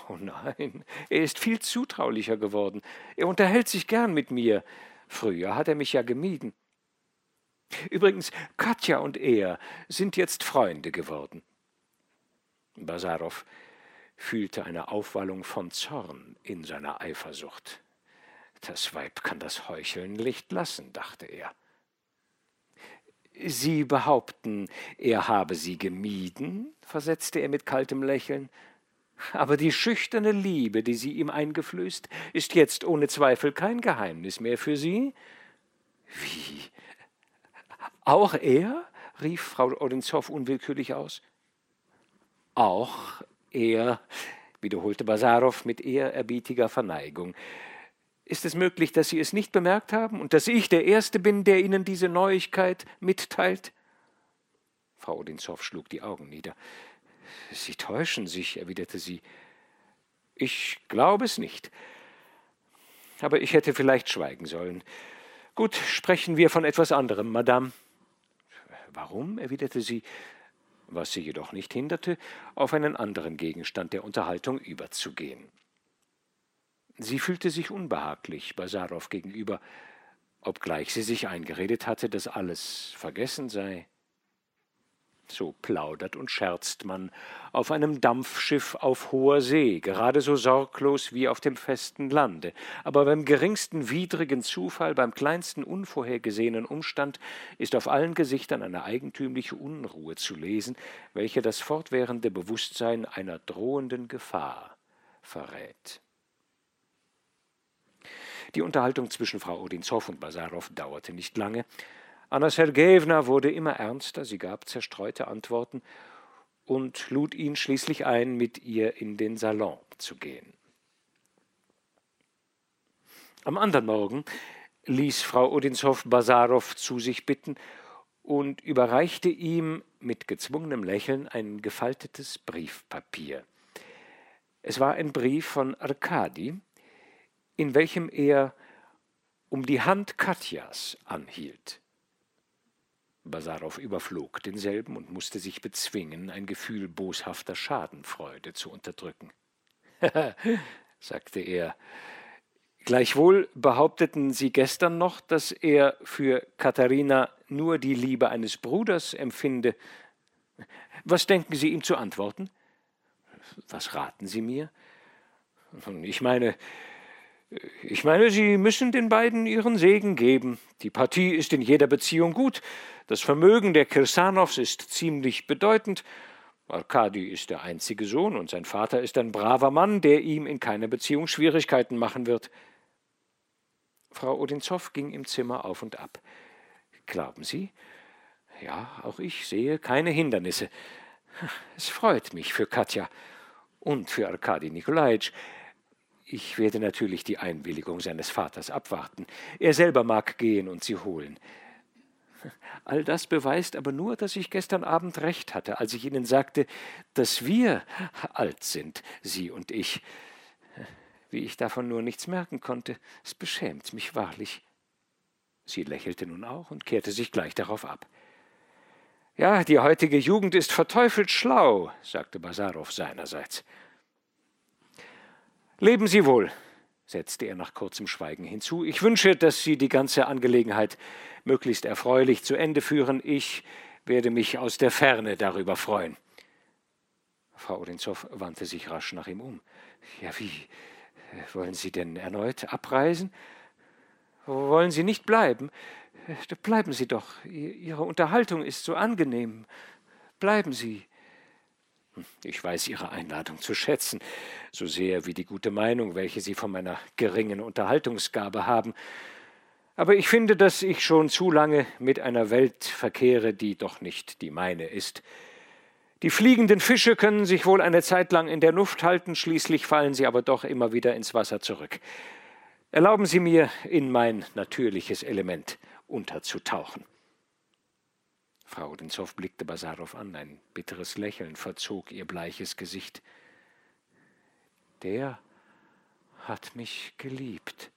Oh nein, er ist viel zutraulicher geworden. Er unterhält sich gern mit mir. Früher hat er mich ja gemieden. Übrigens, Katja und er sind jetzt Freunde geworden. Basarow fühlte eine Aufwallung von Zorn in seiner Eifersucht. Das Weib kann das Heucheln nicht lassen, dachte er. Sie behaupten, er habe sie gemieden, versetzte er mit kaltem Lächeln. Aber die schüchterne Liebe, die sie ihm eingeflößt, ist jetzt ohne Zweifel kein Geheimnis mehr für Sie? Wie? Auch er? rief Frau Odinzow unwillkürlich aus. Auch er, wiederholte Basarow mit ehrerbietiger Verneigung. Ist es möglich, dass Sie es nicht bemerkt haben und dass ich der Erste bin, der Ihnen diese Neuigkeit mitteilt? Frau Odinzow schlug die Augen nieder. Sie täuschen sich, erwiderte sie. Ich glaube es nicht. Aber ich hätte vielleicht schweigen sollen. Gut, sprechen wir von etwas anderem, Madame. Warum? erwiderte sie was sie jedoch nicht hinderte, auf einen anderen Gegenstand der Unterhaltung überzugehen. Sie fühlte sich unbehaglich Basarow gegenüber, obgleich sie sich eingeredet hatte, dass alles vergessen sei. So plaudert und scherzt man auf einem Dampfschiff auf hoher See, gerade so sorglos wie auf dem festen Lande, aber beim geringsten widrigen Zufall, beim kleinsten unvorhergesehenen Umstand ist auf allen Gesichtern eine eigentümliche Unruhe zu lesen, welche das fortwährende Bewusstsein einer drohenden Gefahr verrät. Die Unterhaltung zwischen Frau Odinzow und Basarow dauerte nicht lange, Anna Sergejewna wurde immer ernster, sie gab zerstreute Antworten und lud ihn schließlich ein, mit ihr in den Salon zu gehen. Am anderen Morgen ließ Frau Odinzow Basarow zu sich bitten und überreichte ihm mit gezwungenem Lächeln ein gefaltetes Briefpapier. Es war ein Brief von Arkadi, in welchem er um die Hand Katjas anhielt. Basarow überflog denselben und musste sich bezwingen, ein Gefühl boshafter Schadenfreude zu unterdrücken. sagte er. Gleichwohl behaupteten Sie gestern noch, dass er für Katharina nur die Liebe eines Bruders empfinde. Was denken Sie ihm zu antworten? Was raten Sie mir? Ich meine, ich meine, Sie müssen den beiden ihren Segen geben. Die Partie ist in jeder Beziehung gut. Das Vermögen der Kirsanows ist ziemlich bedeutend. Arkadi ist der einzige Sohn und sein Vater ist ein braver Mann, der ihm in keiner Beziehung Schwierigkeiten machen wird. Frau Odinzow ging im Zimmer auf und ab. Glauben Sie? Ja, auch ich sehe keine Hindernisse. Es freut mich für Katja und für Arkadi Nikolajitsch. Ich werde natürlich die Einwilligung seines Vaters abwarten. Er selber mag gehen und sie holen. All das beweist aber nur, dass ich gestern Abend recht hatte, als ich Ihnen sagte, dass wir alt sind, Sie und ich. Wie ich davon nur nichts merken konnte, es beschämt mich wahrlich. Sie lächelte nun auch und kehrte sich gleich darauf ab. Ja, die heutige Jugend ist verteufelt schlau, sagte Basarow seinerseits. Leben Sie wohl, setzte er nach kurzem Schweigen hinzu. Ich wünsche, dass Sie die ganze Angelegenheit möglichst erfreulich zu Ende führen. Ich werde mich aus der Ferne darüber freuen. Frau Odinzow wandte sich rasch nach ihm um. Ja, wie? Wollen Sie denn erneut abreisen? Wollen Sie nicht bleiben? Bleiben Sie doch. Ihre Unterhaltung ist so angenehm. Bleiben Sie. Ich weiß Ihre Einladung zu schätzen, so sehr wie die gute Meinung, welche Sie von meiner geringen Unterhaltungsgabe haben. Aber ich finde, dass ich schon zu lange mit einer Welt verkehre, die doch nicht die meine ist. Die fliegenden Fische können sich wohl eine Zeit lang in der Luft halten, schließlich fallen sie aber doch immer wieder ins Wasser zurück. Erlauben Sie mir, in mein natürliches Element unterzutauchen. Frau Odinzow blickte Basarow an, ein bitteres Lächeln verzog ihr bleiches Gesicht. Der hat mich geliebt,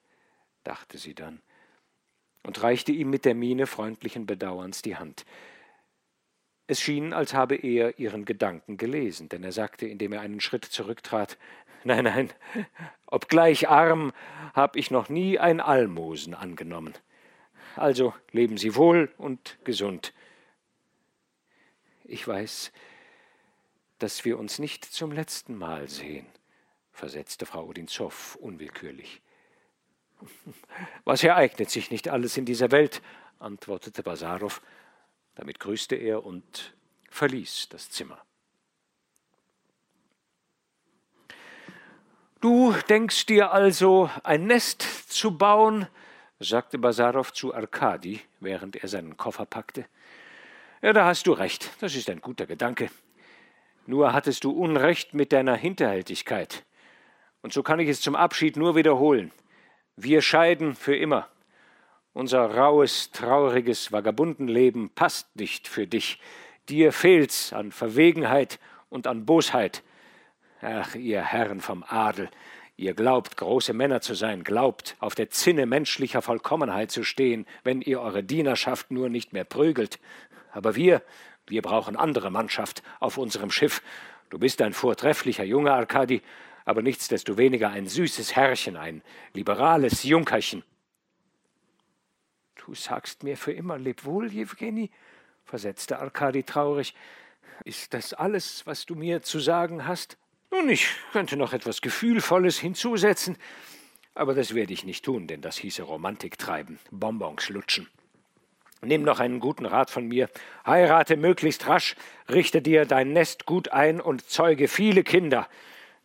dachte sie dann und reichte ihm mit der Miene freundlichen Bedauerns die Hand. Es schien, als habe er ihren Gedanken gelesen, denn er sagte, indem er einen Schritt zurücktrat Nein, nein, obgleich arm, hab ich noch nie ein Almosen angenommen. Also leben Sie wohl und gesund. Ich weiß, dass wir uns nicht zum letzten Mal sehen, versetzte Frau Odinzow unwillkürlich. Was ereignet sich nicht alles in dieser Welt? antwortete Basarow. Damit grüßte er und verließ das Zimmer. Du denkst dir also, ein Nest zu bauen? sagte Basarow zu Arkadi, während er seinen Koffer packte. Ja, da hast du recht, das ist ein guter Gedanke. Nur hattest du Unrecht mit deiner Hinterhältigkeit. Und so kann ich es zum Abschied nur wiederholen. Wir scheiden für immer. Unser raues, trauriges Vagabundenleben passt nicht für dich. Dir fehlt's an Verwegenheit und an Bosheit. Ach, ihr Herren vom Adel, ihr glaubt, große Männer zu sein, glaubt, auf der Zinne menschlicher Vollkommenheit zu stehen, wenn ihr eure Dienerschaft nur nicht mehr prügelt. Aber wir, wir brauchen andere Mannschaft auf unserem Schiff. Du bist ein vortrefflicher Junge, Arkadi, aber nichtsdestoweniger ein süßes Herrchen, ein liberales Junkerchen. Du sagst mir für immer leb wohl, Jewgeni, versetzte Arkadi traurig. Ist das alles, was du mir zu sagen hast? Nun, ich könnte noch etwas Gefühlvolles hinzusetzen, aber das werde ich nicht tun, denn das hieße Romantik treiben, Bonbons lutschen. Nimm noch einen guten Rat von mir, heirate möglichst rasch, richte dir dein Nest gut ein und zeuge viele Kinder.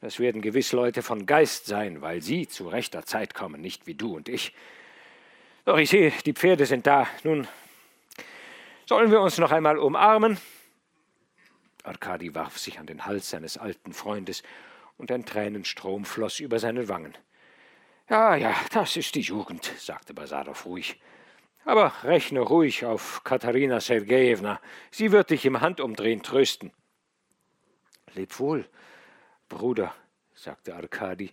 Das werden gewiss Leute von Geist sein, weil sie zu rechter Zeit kommen, nicht wie du und ich. Doch ich sehe, die Pferde sind da. Nun, sollen wir uns noch einmal umarmen? Arkadi warf sich an den Hals seines alten Freundes, und ein Tränenstrom floss über seine Wangen. Ja, ja, das ist die Jugend, sagte Basarow ruhig. Aber rechne ruhig auf Katharina Sergejewna. Sie wird dich im Handumdrehen trösten. Leb wohl, Bruder, sagte Arkadi.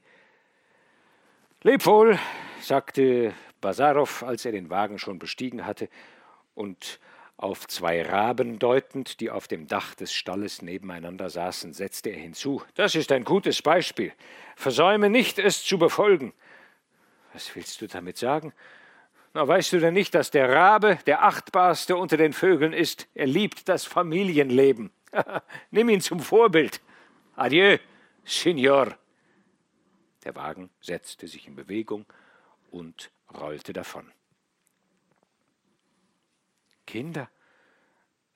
Leb wohl, sagte Basarow, als er den Wagen schon bestiegen hatte und auf zwei Raben deutend, die auf dem Dach des Stalles nebeneinander saßen, setzte er hinzu Das ist ein gutes Beispiel. Versäume nicht, es zu befolgen. Was willst du damit sagen? Na, weißt du denn nicht, dass der Rabe der achtbarste unter den Vögeln ist? Er liebt das Familienleben. Nimm ihn zum Vorbild. Adieu, Signor. Der Wagen setzte sich in Bewegung und rollte davon. Kinder,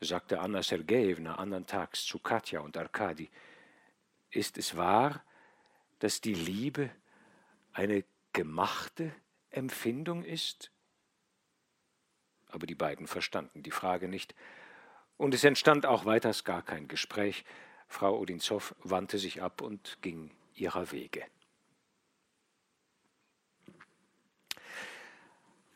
sagte Anna Sergejewna andern Tags zu Katja und Arkadi, ist es wahr, dass die Liebe eine gemachte Empfindung ist? Aber die beiden verstanden die Frage nicht, und es entstand auch weiters gar kein Gespräch. Frau Odinzow wandte sich ab und ging ihrer Wege.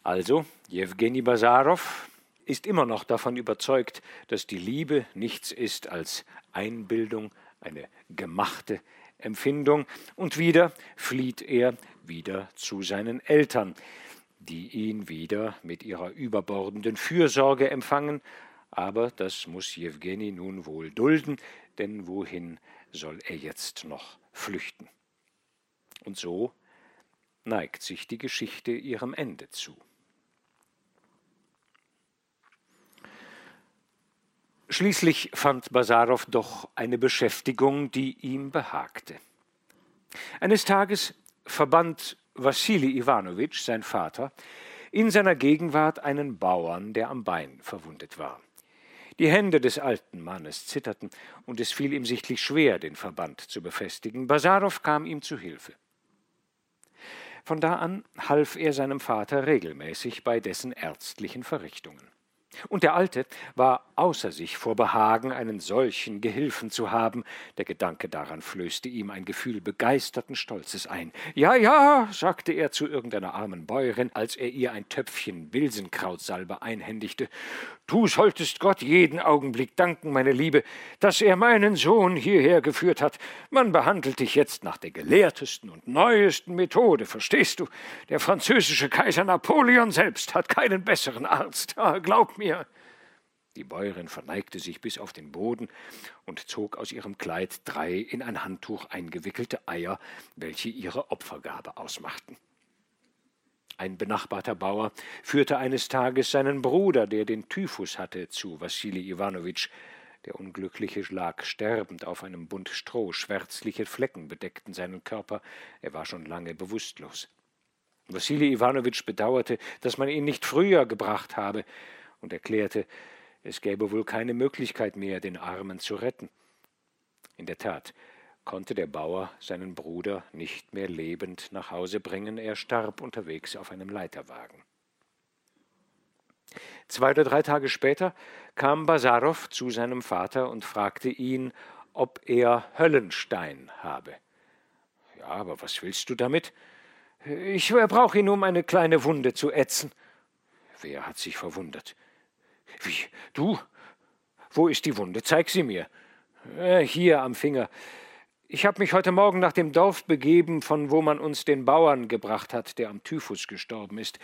Also, Jewgeni Basarow ist immer noch davon überzeugt, dass die Liebe nichts ist als Einbildung, eine gemachte Empfindung, und wieder flieht er wieder zu seinen Eltern, die ihn wieder mit ihrer überbordenden Fürsorge empfangen, aber das muss Jewgeni nun wohl dulden, denn wohin soll er jetzt noch flüchten? Und so neigt sich die Geschichte ihrem Ende zu. Schließlich fand Basarow doch eine Beschäftigung, die ihm behagte. Eines Tages verband Wassili Iwanowitsch, sein Vater, in seiner Gegenwart einen Bauern, der am Bein verwundet war. Die Hände des alten Mannes zitterten, und es fiel ihm sichtlich schwer, den Verband zu befestigen. Basarow kam ihm zu Hilfe. Von da an half er seinem Vater regelmäßig bei dessen ärztlichen Verrichtungen. Und der Alte war außer sich vor Behagen, einen solchen Gehilfen zu haben. Der Gedanke daran flößte ihm ein Gefühl begeisterten Stolzes ein. Ja, ja, sagte er zu irgendeiner armen Bäuerin, als er ihr ein Töpfchen Bilsenkrautsalbe einhändigte. Du solltest Gott jeden Augenblick danken, meine Liebe, dass er meinen Sohn hierher geführt hat. Man behandelt dich jetzt nach der gelehrtesten und neuesten Methode, verstehst du? Der französische Kaiser Napoleon selbst hat keinen besseren Arzt. Ah, mir. Die Bäuerin verneigte sich bis auf den Boden und zog aus ihrem Kleid drei in ein Handtuch eingewickelte Eier, welche ihre Opfergabe ausmachten. Ein benachbarter Bauer führte eines Tages seinen Bruder, der den Typhus hatte, zu Wassili Iwanowitsch. Der Unglückliche lag sterbend auf einem Bund Stroh, schwärzliche Flecken bedeckten seinen Körper, er war schon lange bewusstlos. Wassili Iwanowitsch bedauerte, dass man ihn nicht früher gebracht habe, und erklärte, es gäbe wohl keine Möglichkeit mehr, den Armen zu retten. In der Tat, konnte der Bauer seinen Bruder nicht mehr lebend nach Hause bringen, er starb unterwegs auf einem Leiterwagen. Zwei oder drei Tage später kam Basarow zu seinem Vater und fragte ihn, ob er Höllenstein habe. Ja, aber was willst du damit? Ich brauche ihn, um eine kleine Wunde zu ätzen. Wer hat sich verwundert? Wie, du? Wo ist die Wunde? Zeig sie mir. Äh, hier am Finger. Ich habe mich heute Morgen nach dem Dorf begeben, von wo man uns den Bauern gebracht hat, der am Typhus gestorben ist.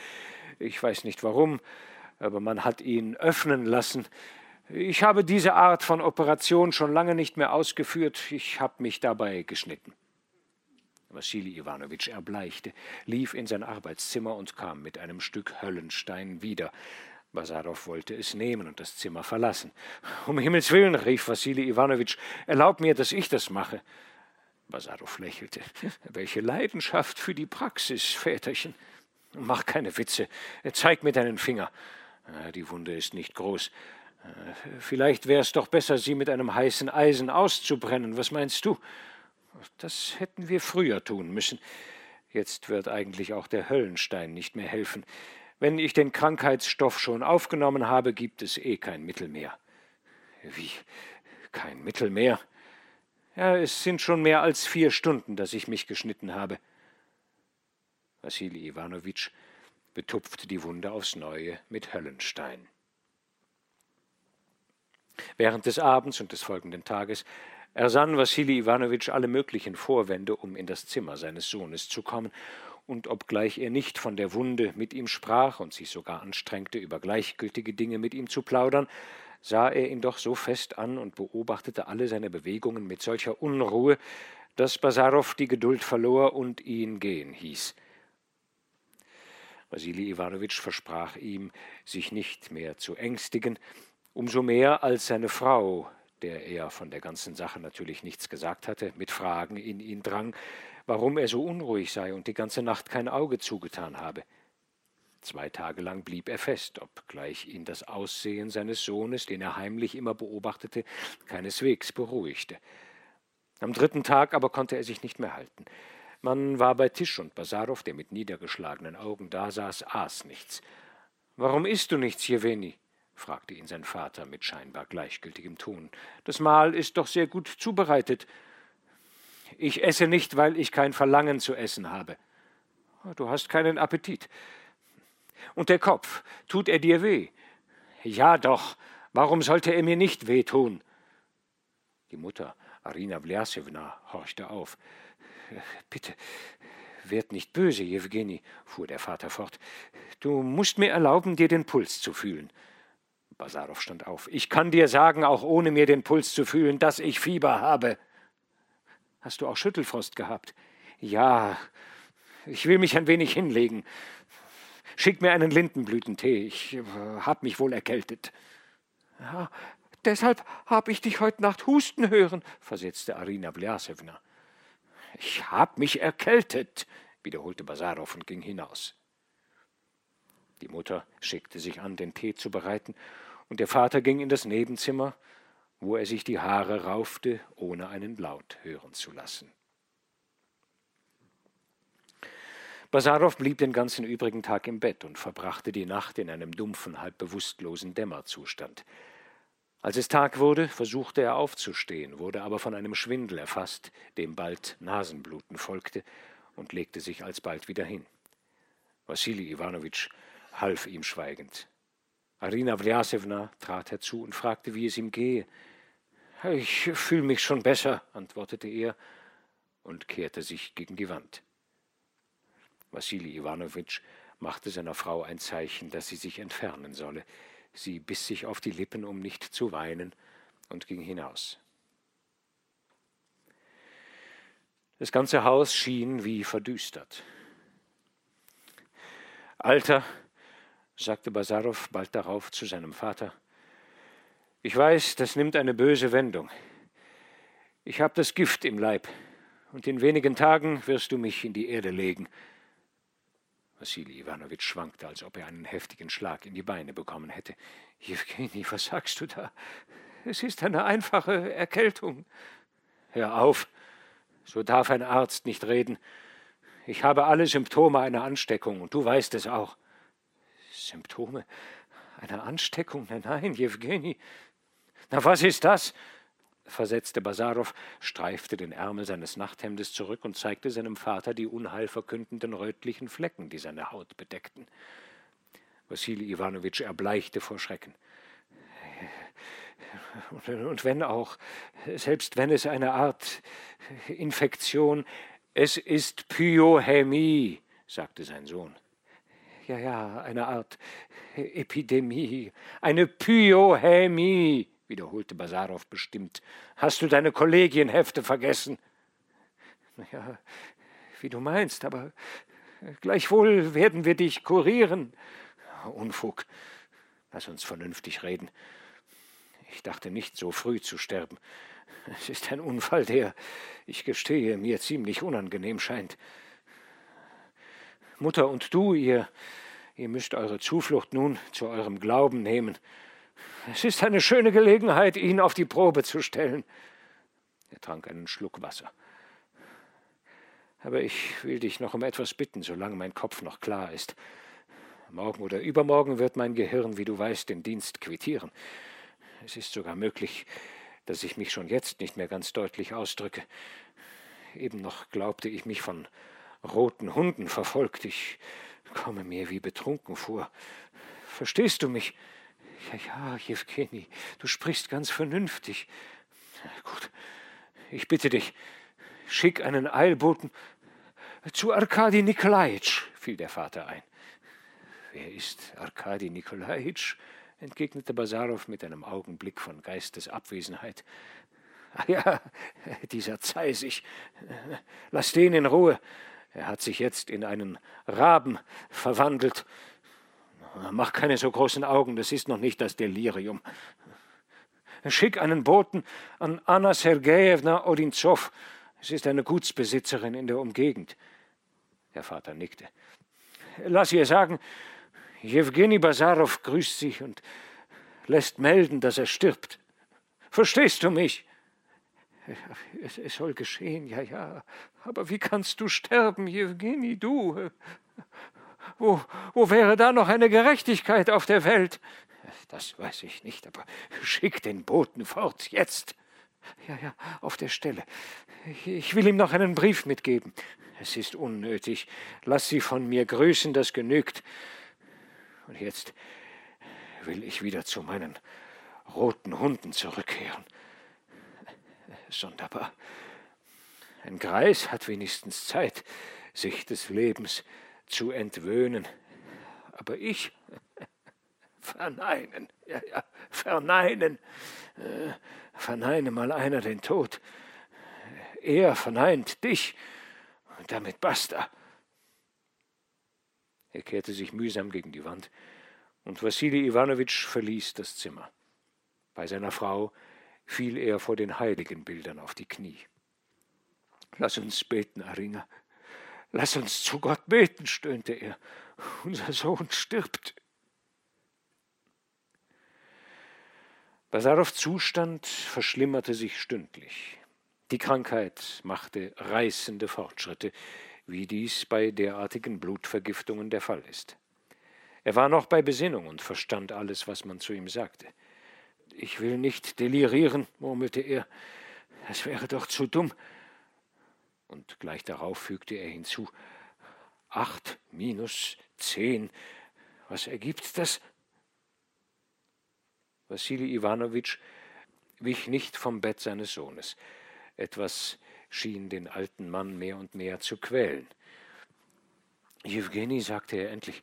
Ich weiß nicht warum, aber man hat ihn öffnen lassen. Ich habe diese Art von Operation schon lange nicht mehr ausgeführt. Ich habe mich dabei geschnitten. Wassili Iwanowitsch erbleichte, lief in sein Arbeitszimmer und kam mit einem Stück Höllenstein wieder. Basarow wollte es nehmen und das Zimmer verlassen. Um Himmels willen, rief Wassili Iwanowitsch, erlaub mir, dass ich das mache. Basarow lächelte. Welche Leidenschaft für die Praxis, Väterchen. Mach keine Witze. Zeig mir deinen Finger. Ah, die Wunde ist nicht groß. Ah, vielleicht wäre es doch besser, sie mit einem heißen Eisen auszubrennen. Was meinst du? Das hätten wir früher tun müssen. Jetzt wird eigentlich auch der Höllenstein nicht mehr helfen. Wenn ich den Krankheitsstoff schon aufgenommen habe, gibt es eh kein Mittel mehr. Wie? Kein Mittel mehr? Ja, es sind schon mehr als vier Stunden, dass ich mich geschnitten habe. Wassili Iwanowitsch betupfte die Wunde aufs Neue mit Höllenstein. Während des Abends und des folgenden Tages ersann Wassili Iwanowitsch alle möglichen Vorwände, um in das Zimmer seines Sohnes zu kommen, und obgleich er nicht von der Wunde mit ihm sprach und sich sogar anstrengte, über gleichgültige Dinge mit ihm zu plaudern, sah er ihn doch so fest an und beobachtete alle seine Bewegungen mit solcher Unruhe, dass Basarow die Geduld verlor und ihn gehen hieß. Wasili Iwanowitsch versprach ihm, sich nicht mehr zu ängstigen, umso mehr als seine Frau, der er von der ganzen Sache natürlich nichts gesagt hatte, mit Fragen in ihn drang, warum er so unruhig sei und die ganze Nacht kein Auge zugetan habe. Zwei Tage lang blieb er fest, obgleich ihn das Aussehen seines Sohnes, den er heimlich immer beobachtete, keineswegs beruhigte. Am dritten Tag aber konnte er sich nicht mehr halten. Man war bei Tisch und Basarow, der mit niedergeschlagenen Augen dasaß, aß nichts. Warum isst du nichts, Jeweni? fragte ihn sein Vater mit scheinbar gleichgültigem Ton. Das Mahl ist doch sehr gut zubereitet. Ich esse nicht, weil ich kein Verlangen zu essen habe. Du hast keinen Appetit. Und der Kopf, tut er dir weh? Ja doch, warum sollte er mir nicht wehtun? Die Mutter, Arina Vljasewna, horchte auf. Bitte, werd nicht böse, Jewgeni, fuhr der Vater fort. Du musst mir erlauben, dir den Puls zu fühlen. Basarow stand auf. Ich kann dir sagen, auch ohne mir den Puls zu fühlen, dass ich Fieber habe. Hast du auch Schüttelfrost gehabt? Ja, ich will mich ein wenig hinlegen. Schick mir einen Lindenblütentee, ich äh, hab mich wohl erkältet. Ja, deshalb hab ich dich heute Nacht husten hören, versetzte Arina Vljasewna. Ich hab mich erkältet, wiederholte Basarow und ging hinaus. Die Mutter schickte sich an, den Tee zu bereiten, und der Vater ging in das Nebenzimmer, wo er sich die Haare raufte, ohne einen Laut hören zu lassen. Basarow blieb den ganzen übrigen Tag im Bett und verbrachte die Nacht in einem dumpfen, halb bewusstlosen Dämmerzustand. Als es Tag wurde, versuchte er aufzustehen, wurde aber von einem Schwindel erfasst, dem bald Nasenbluten folgte, und legte sich alsbald wieder hin. Wassili Iwanowitsch half ihm schweigend. Arina Vljasewna trat herzu und fragte, wie es ihm gehe. Ich fühle mich schon besser, antwortete er und kehrte sich gegen die Wand. Wassili Iwanowitsch machte seiner Frau ein Zeichen, dass sie sich entfernen solle. Sie biss sich auf die Lippen, um nicht zu weinen, und ging hinaus. Das ganze Haus schien wie verdüstert. Alter, sagte Basarow bald darauf zu seinem Vater, ich weiß, das nimmt eine böse Wendung. Ich habe das Gift im Leib, und in wenigen Tagen wirst du mich in die Erde legen. Wassili Iwanowitsch schwankte, als ob er einen heftigen Schlag in die Beine bekommen hätte. Jewgeni, was sagst du da? Es ist eine einfache Erkältung. Hör auf, so darf ein Arzt nicht reden. Ich habe alle Symptome einer Ansteckung, und du weißt es auch. Symptome einer Ansteckung? Nein, nein, Jewgeni. Na, was ist das? versetzte Basarow, streifte den Ärmel seines Nachthemdes zurück und zeigte seinem Vater die unheilverkündenden rötlichen Flecken, die seine Haut bedeckten. Wassili Iwanowitsch erbleichte vor Schrecken. Und, wenn auch, selbst wenn es eine Art Infektion, es ist Pyohämie, sagte sein Sohn. Ja, ja, eine Art Epidemie, eine Pyohämie, wiederholte Basarow bestimmt. Hast du deine Kollegienhefte vergessen? Ja, wie du meinst, aber gleichwohl werden wir dich kurieren. Unfug. Lass uns vernünftig reden. Ich dachte nicht, so früh zu sterben. Es ist ein Unfall, der, ich gestehe, mir ziemlich unangenehm scheint. Mutter und du, ihr, ihr müsst eure Zuflucht nun zu eurem Glauben nehmen. Es ist eine schöne Gelegenheit, ihn auf die Probe zu stellen. Er trank einen Schluck Wasser. Aber ich will dich noch um etwas bitten, solange mein Kopf noch klar ist. Morgen oder übermorgen wird mein Gehirn, wie du weißt, den Dienst quittieren. Es ist sogar möglich, dass ich mich schon jetzt nicht mehr ganz deutlich ausdrücke. Eben noch glaubte ich mich von roten Hunden verfolgt. Ich komme mir wie betrunken vor. Verstehst du mich? Ja, ja, Jewgeni, du sprichst ganz vernünftig. Gut, ich bitte dich, schick einen Eilboten zu Arkadi Nikolajitsch, fiel der Vater ein. Wer ist Arkadi Nikolajitsch? entgegnete Basarow mit einem Augenblick von Geistesabwesenheit. Ach ja, dieser Zeisig. Lass den in Ruhe. Er hat sich jetzt in einen Raben verwandelt Mach keine so großen Augen, das ist noch nicht das Delirium. Schick einen Boten an Anna Sergejewna Odinzow. Es ist eine Gutsbesitzerin in der Umgegend. Der Vater nickte. Lass ihr sagen, Jewgeni Basarow grüßt sich und lässt melden, dass er stirbt. Verstehst du mich? Es, es soll geschehen, ja, ja. Aber wie kannst du sterben, Jewgeni, du? Wo, wo wäre da noch eine Gerechtigkeit auf der Welt? Das weiß ich nicht, aber schick den Boten fort, jetzt. Ja, ja, auf der Stelle. Ich will ihm noch einen Brief mitgeben. Es ist unnötig. Lass sie von mir grüßen, das genügt. Und jetzt will ich wieder zu meinen roten Hunden zurückkehren. Sonderbar. Ein Greis hat wenigstens Zeit, sich des Lebens zu entwöhnen. Aber ich verneinen, ja, ja, verneinen. Äh, verneine mal einer den Tod. Er verneint dich. Und damit basta. Er kehrte sich mühsam gegen die Wand, und Wassili Iwanowitsch verließ das Zimmer. Bei seiner Frau fiel er vor den Heiligenbildern auf die Knie. Lass uns beten, Aringa, Lass uns zu Gott beten, stöhnte er. Unser Sohn stirbt. Basarows Zustand verschlimmerte sich stündlich. Die Krankheit machte reißende Fortschritte. wie dies bei derartigen Blutvergiftungen der Fall ist. Er war noch bei Besinnung und verstand alles, was man zu ihm sagte. Ich will nicht delirieren, murmelte er. Es wäre doch zu dumm. Und gleich darauf fügte er hinzu Acht minus zehn. Was ergibt das? Wassili Iwanowitsch wich nicht vom Bett seines Sohnes. Etwas schien den alten Mann mehr und mehr zu quälen. Jewgeni, sagte er endlich,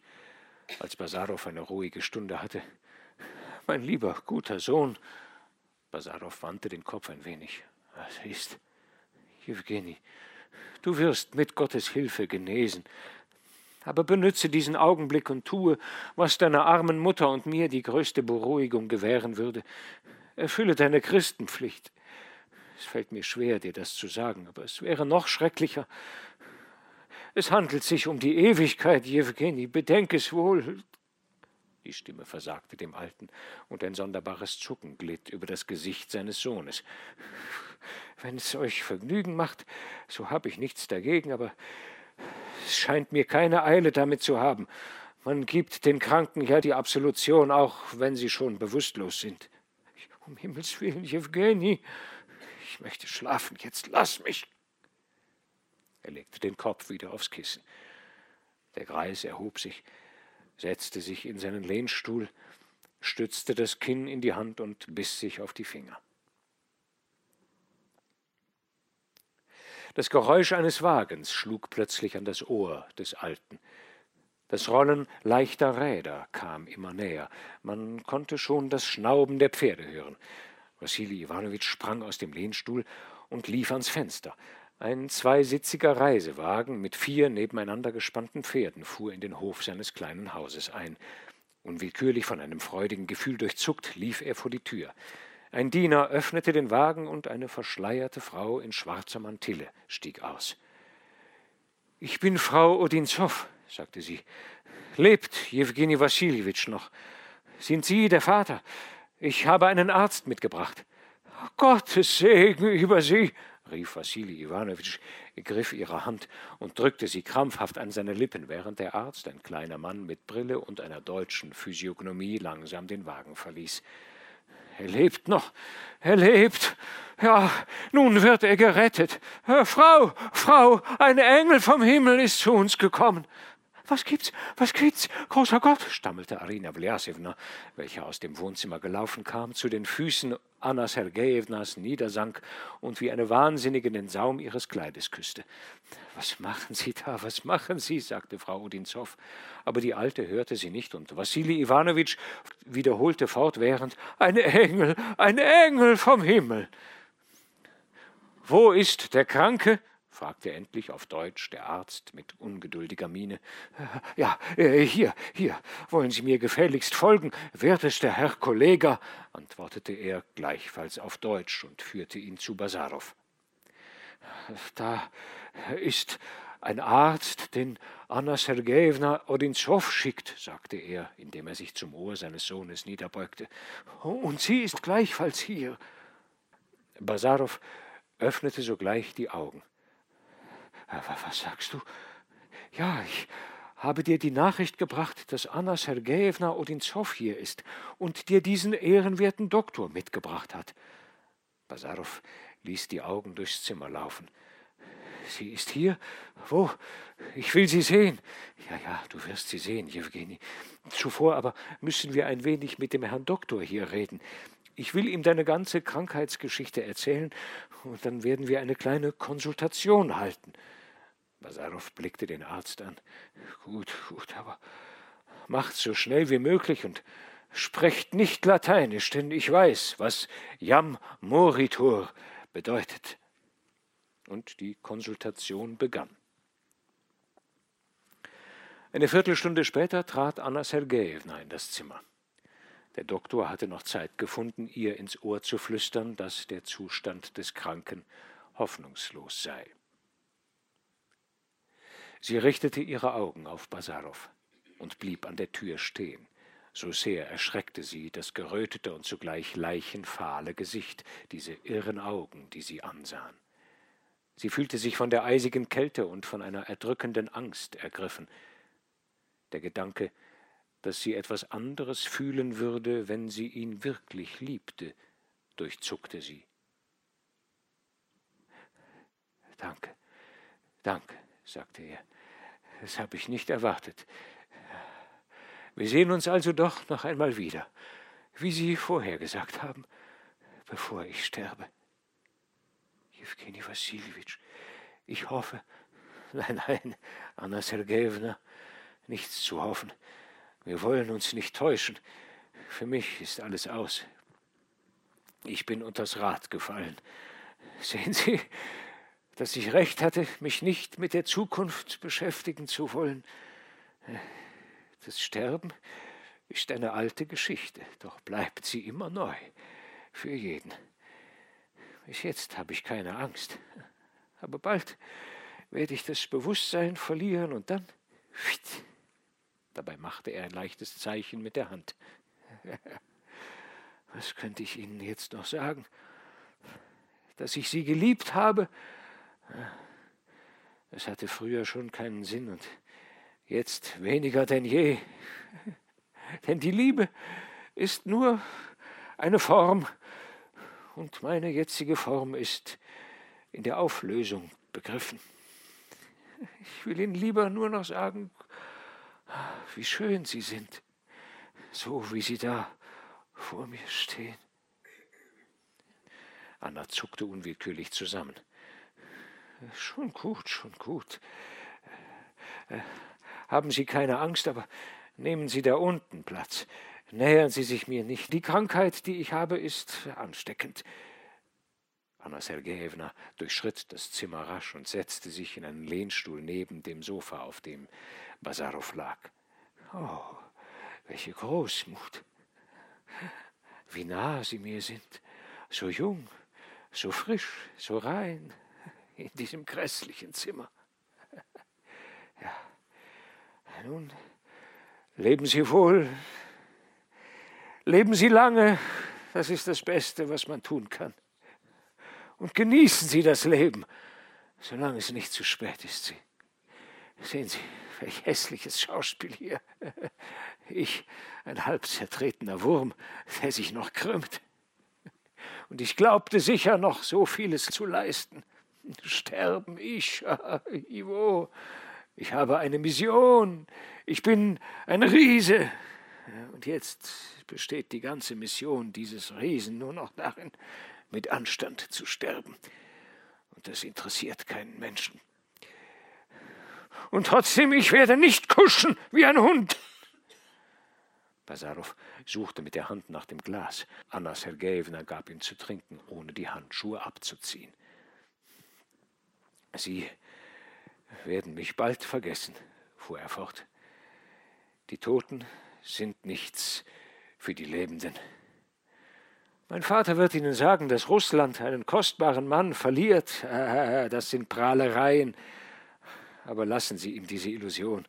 als Basarow eine ruhige Stunde hatte, mein lieber, guter Sohn. Basarow wandte den Kopf ein wenig. Was ist? Jewgeni, du wirst mit Gottes Hilfe genesen. Aber benütze diesen Augenblick und tue, was deiner armen Mutter und mir die größte Beruhigung gewähren würde. Erfülle deine Christenpflicht. Es fällt mir schwer, dir das zu sagen, aber es wäre noch schrecklicher. Es handelt sich um die Ewigkeit, Jewgeni, bedenk es wohl. Die Stimme versagte dem Alten, und ein sonderbares Zucken glitt über das Gesicht seines Sohnes. Wenn es euch Vergnügen macht, so habe ich nichts dagegen, aber es scheint mir keine Eile damit zu haben. Man gibt den Kranken ja die Absolution, auch wenn sie schon bewusstlos sind. Um Himmels willen, Jewgeni, ich möchte schlafen, jetzt lass mich. Er legte den Kopf wieder aufs Kissen. Der Greis erhob sich, setzte sich in seinen Lehnstuhl, stützte das Kinn in die Hand und biss sich auf die Finger. Das Geräusch eines Wagens schlug plötzlich an das Ohr des Alten. Das Rollen leichter Räder kam immer näher. Man konnte schon das Schnauben der Pferde hören. Wassili Iwanowitsch sprang aus dem Lehnstuhl und lief ans Fenster. Ein zweisitziger Reisewagen mit vier nebeneinander gespannten Pferden fuhr in den Hof seines kleinen Hauses ein. Unwillkürlich von einem freudigen Gefühl durchzuckt, lief er vor die Tür. Ein Diener öffnete den Wagen und eine verschleierte Frau in schwarzer Mantille stieg aus. Ich bin Frau Odinzow, sagte sie. Lebt Jewgeni Wassiljewitsch noch? Sind Sie der Vater? Ich habe einen Arzt mitgebracht. Gottes Segen über Sie, rief Wassili Iwanowitsch, griff ihre Hand und drückte sie krampfhaft an seine Lippen, während der Arzt, ein kleiner Mann mit Brille und einer deutschen Physiognomie, langsam den Wagen verließ. Er lebt noch, er lebt. Ja, nun wird er gerettet. Frau, Frau, ein Engel vom Himmel ist zu uns gekommen. Was gibt's? Was gibt's? Großer Gott, stammelte Arina Vljasewna, welche aus dem Wohnzimmer gelaufen kam, zu den Füßen Anna Sergejewnas niedersank und wie eine Wahnsinnige den Saum ihres Kleides küsste. Was machen Sie da? Was machen Sie? sagte Frau Odinzow. Aber die Alte hörte sie nicht, und Wassili Iwanowitsch wiederholte fortwährend: Ein Engel, ein Engel vom Himmel. Wo ist der Kranke? Fragte endlich auf Deutsch der Arzt mit ungeduldiger Miene. Ja, äh, hier, hier, wollen Sie mir gefälligst folgen, wertester Herr Kollege, antwortete er gleichfalls auf Deutsch und führte ihn zu Basarow. Da ist ein Arzt, den Anna Sergejewna Odinzow schickt, sagte er, indem er sich zum Ohr seines Sohnes niederbeugte. Und sie ist gleichfalls hier. Basarow öffnete sogleich die Augen. Was sagst du? Ja, ich habe dir die Nachricht gebracht, dass Anna Sergejewna Odinzow hier ist und dir diesen ehrenwerten Doktor mitgebracht hat. Basarow ließ die Augen durchs Zimmer laufen. Sie ist hier? Wo? Ich will sie sehen. Ja, ja, du wirst sie sehen, Jewgeni. Zuvor aber müssen wir ein wenig mit dem Herrn Doktor hier reden. Ich will ihm deine ganze Krankheitsgeschichte erzählen, und dann werden wir eine kleine Konsultation halten. Basarow blickte den Arzt an. Gut, gut, aber macht so schnell wie möglich und sprecht nicht Lateinisch, denn ich weiß, was Jam moritur bedeutet. Und die Konsultation begann. Eine Viertelstunde später trat Anna Sergejewna in das Zimmer. Der Doktor hatte noch Zeit gefunden, ihr ins Ohr zu flüstern, dass der Zustand des Kranken hoffnungslos sei. Sie richtete ihre Augen auf Basarow und blieb an der Tür stehen. So sehr erschreckte sie das gerötete und zugleich leichenfahle Gesicht, diese irren Augen, die sie ansahen. Sie fühlte sich von der eisigen Kälte und von einer erdrückenden Angst ergriffen. Der Gedanke, dass sie etwas anderes fühlen würde, wenn sie ihn wirklich liebte, durchzuckte sie. Danke, danke, sagte er. Das habe ich nicht erwartet. Wir sehen uns also doch noch einmal wieder, wie Sie vorher gesagt haben, bevor ich sterbe. Jewgeni Wassiljewitsch, ich hoffe, nein, nein, Anna Sergejewna, nichts zu hoffen. Wir wollen uns nicht täuschen. Für mich ist alles aus. Ich bin unters Rad gefallen. Sehen Sie, dass ich recht hatte, mich nicht mit der Zukunft beschäftigen zu wollen. Das Sterben ist eine alte Geschichte, doch bleibt sie immer neu, für jeden. Bis jetzt habe ich keine Angst. Aber bald werde ich das Bewusstsein verlieren und dann. Dabei machte er ein leichtes Zeichen mit der Hand. Was könnte ich Ihnen jetzt noch sagen? Dass ich Sie geliebt habe, es hatte früher schon keinen Sinn und jetzt weniger denn je. Denn die Liebe ist nur eine Form und meine jetzige Form ist in der Auflösung begriffen. Ich will Ihnen lieber nur noch sagen, wie schön Sie sind, so wie Sie da vor mir stehen. Anna zuckte unwillkürlich zusammen. Schon gut, schon gut. Äh, haben Sie keine Angst, aber nehmen Sie da unten Platz. Nähern Sie sich mir nicht. Die Krankheit, die ich habe, ist ansteckend. Anna Sergejewna durchschritt das Zimmer rasch und setzte sich in einen Lehnstuhl neben dem Sofa, auf dem Basarow lag. Oh, welche Großmut! Wie nah Sie mir sind, so jung, so frisch, so rein, in diesem grässlichen Zimmer. Ja, nun, leben Sie wohl, Leben Sie lange, das ist das Beste, was man tun kann. Und genießen Sie das Leben, solange es nicht zu spät ist. Sie. Sehen Sie, welch hässliches Schauspiel hier. Ich, ein halb zertretener Wurm, der sich noch krümmt. Und ich glaubte sicher noch so vieles zu leisten. Sterben ich, Ivo. Ich habe eine Mission. Ich bin ein Riese. Und jetzt besteht die ganze Mission dieses Riesen nur noch darin, mit Anstand zu sterben. Und das interessiert keinen Menschen. Und trotzdem, ich werde nicht kuschen wie ein Hund. Basarow suchte mit der Hand nach dem Glas. Anna Sergejewna gab ihm zu trinken, ohne die Handschuhe abzuziehen. Sie werden mich bald vergessen, fuhr er fort. Die Toten sind nichts für die Lebenden. Mein Vater wird Ihnen sagen, dass Russland einen kostbaren Mann verliert. Ah, das sind Prahlereien. Aber lassen Sie ihm diese Illusion.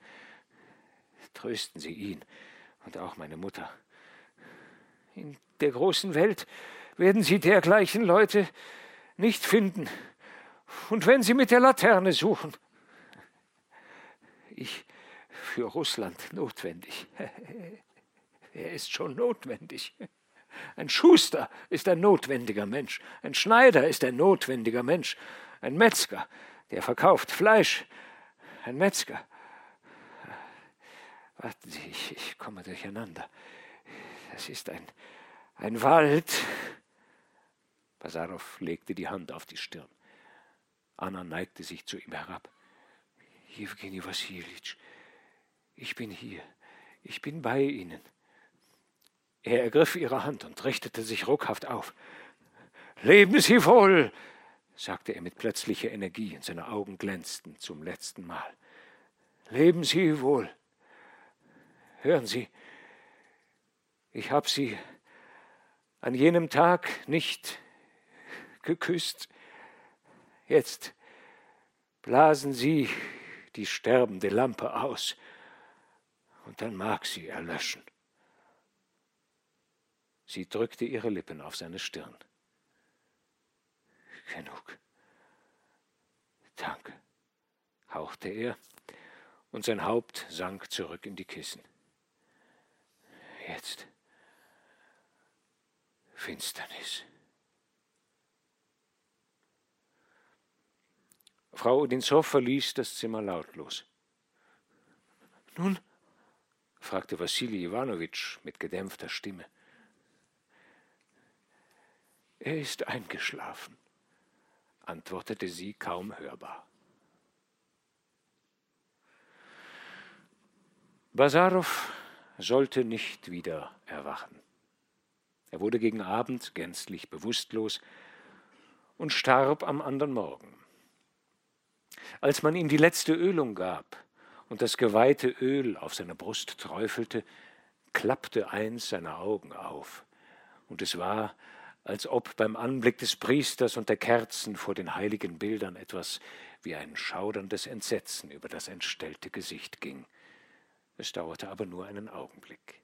Trösten Sie ihn und auch meine Mutter. In der großen Welt werden Sie dergleichen Leute nicht finden. Und wenn Sie mit der Laterne suchen, ich für Russland notwendig. er ist schon notwendig. Ein Schuster ist ein notwendiger Mensch. Ein Schneider ist ein notwendiger Mensch. Ein Metzger, der verkauft Fleisch. Ein Metzger. Warten Sie, ich, ich komme durcheinander. Das ist ein, ein Wald. Basarow legte die Hand auf die Stirn. Anna neigte sich zu ihm herab. Jewgeni Wassiljitsch, ich bin hier, ich bin bei Ihnen. Er ergriff ihre Hand und richtete sich ruckhaft auf. Leben Sie wohl, sagte er mit plötzlicher Energie, und seine Augen glänzten zum letzten Mal. Leben Sie wohl. Hören Sie, ich habe Sie an jenem Tag nicht geküsst. Jetzt blasen Sie die sterbende Lampe aus und dann mag sie erlöschen. Sie drückte ihre Lippen auf seine Stirn. Genug. Danke, hauchte er, und sein Haupt sank zurück in die Kissen. Jetzt Finsternis. Frau Odinzow verließ das Zimmer lautlos. Nun? fragte Wassili Iwanowitsch mit gedämpfter Stimme. Er ist eingeschlafen, antwortete sie kaum hörbar. Basarow sollte nicht wieder erwachen. Er wurde gegen Abend gänzlich bewusstlos und starb am anderen Morgen. Als man ihm die letzte Ölung gab und das geweihte Öl auf seiner Brust träufelte, klappte eins seiner Augen auf, und es war, als ob beim Anblick des Priesters und der Kerzen vor den heiligen Bildern etwas wie ein schauderndes Entsetzen über das entstellte Gesicht ging. Es dauerte aber nur einen Augenblick.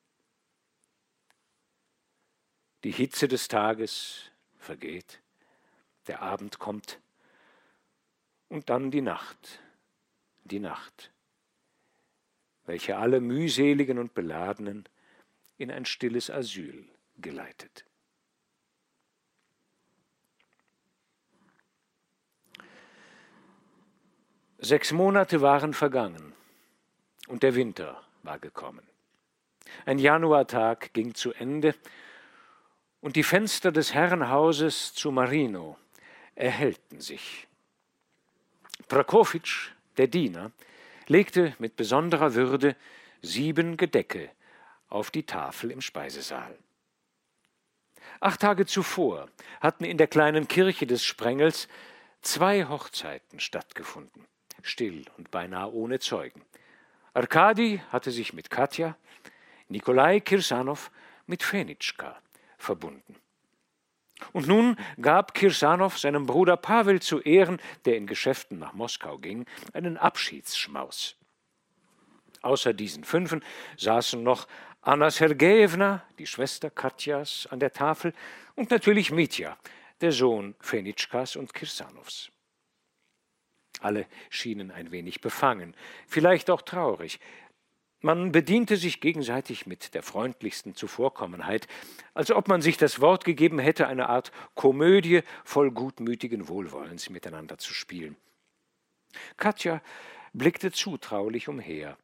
Die Hitze des Tages vergeht, der Abend kommt, und dann die Nacht, die Nacht, welche alle mühseligen und beladenen in ein stilles Asyl geleitet. Sechs Monate waren vergangen und der Winter war gekommen. Ein Januartag ging zu Ende und die Fenster des Herrenhauses zu Marino erhellten sich. Prokofitsch, der Diener, legte mit besonderer Würde sieben Gedecke auf die Tafel im Speisesaal. Acht Tage zuvor hatten in der kleinen Kirche des Sprengels zwei Hochzeiten stattgefunden, still und beinahe ohne Zeugen. Arkadi hatte sich mit Katja, Nikolai Kirsanow mit Fenitschka verbunden. Und nun gab Kirsanow seinem Bruder Pavel zu Ehren, der in Geschäften nach Moskau ging, einen Abschiedsschmaus. Außer diesen Fünfen saßen noch Anna Sergejewna, die Schwester Katjas, an der Tafel und natürlich Mitya, der Sohn Fenitschkas und Kirsanows. Alle schienen ein wenig befangen, vielleicht auch traurig, man bediente sich gegenseitig mit der freundlichsten Zuvorkommenheit, als ob man sich das Wort gegeben hätte, eine Art Komödie voll gutmütigen Wohlwollens miteinander zu spielen. Katja blickte zutraulich umher,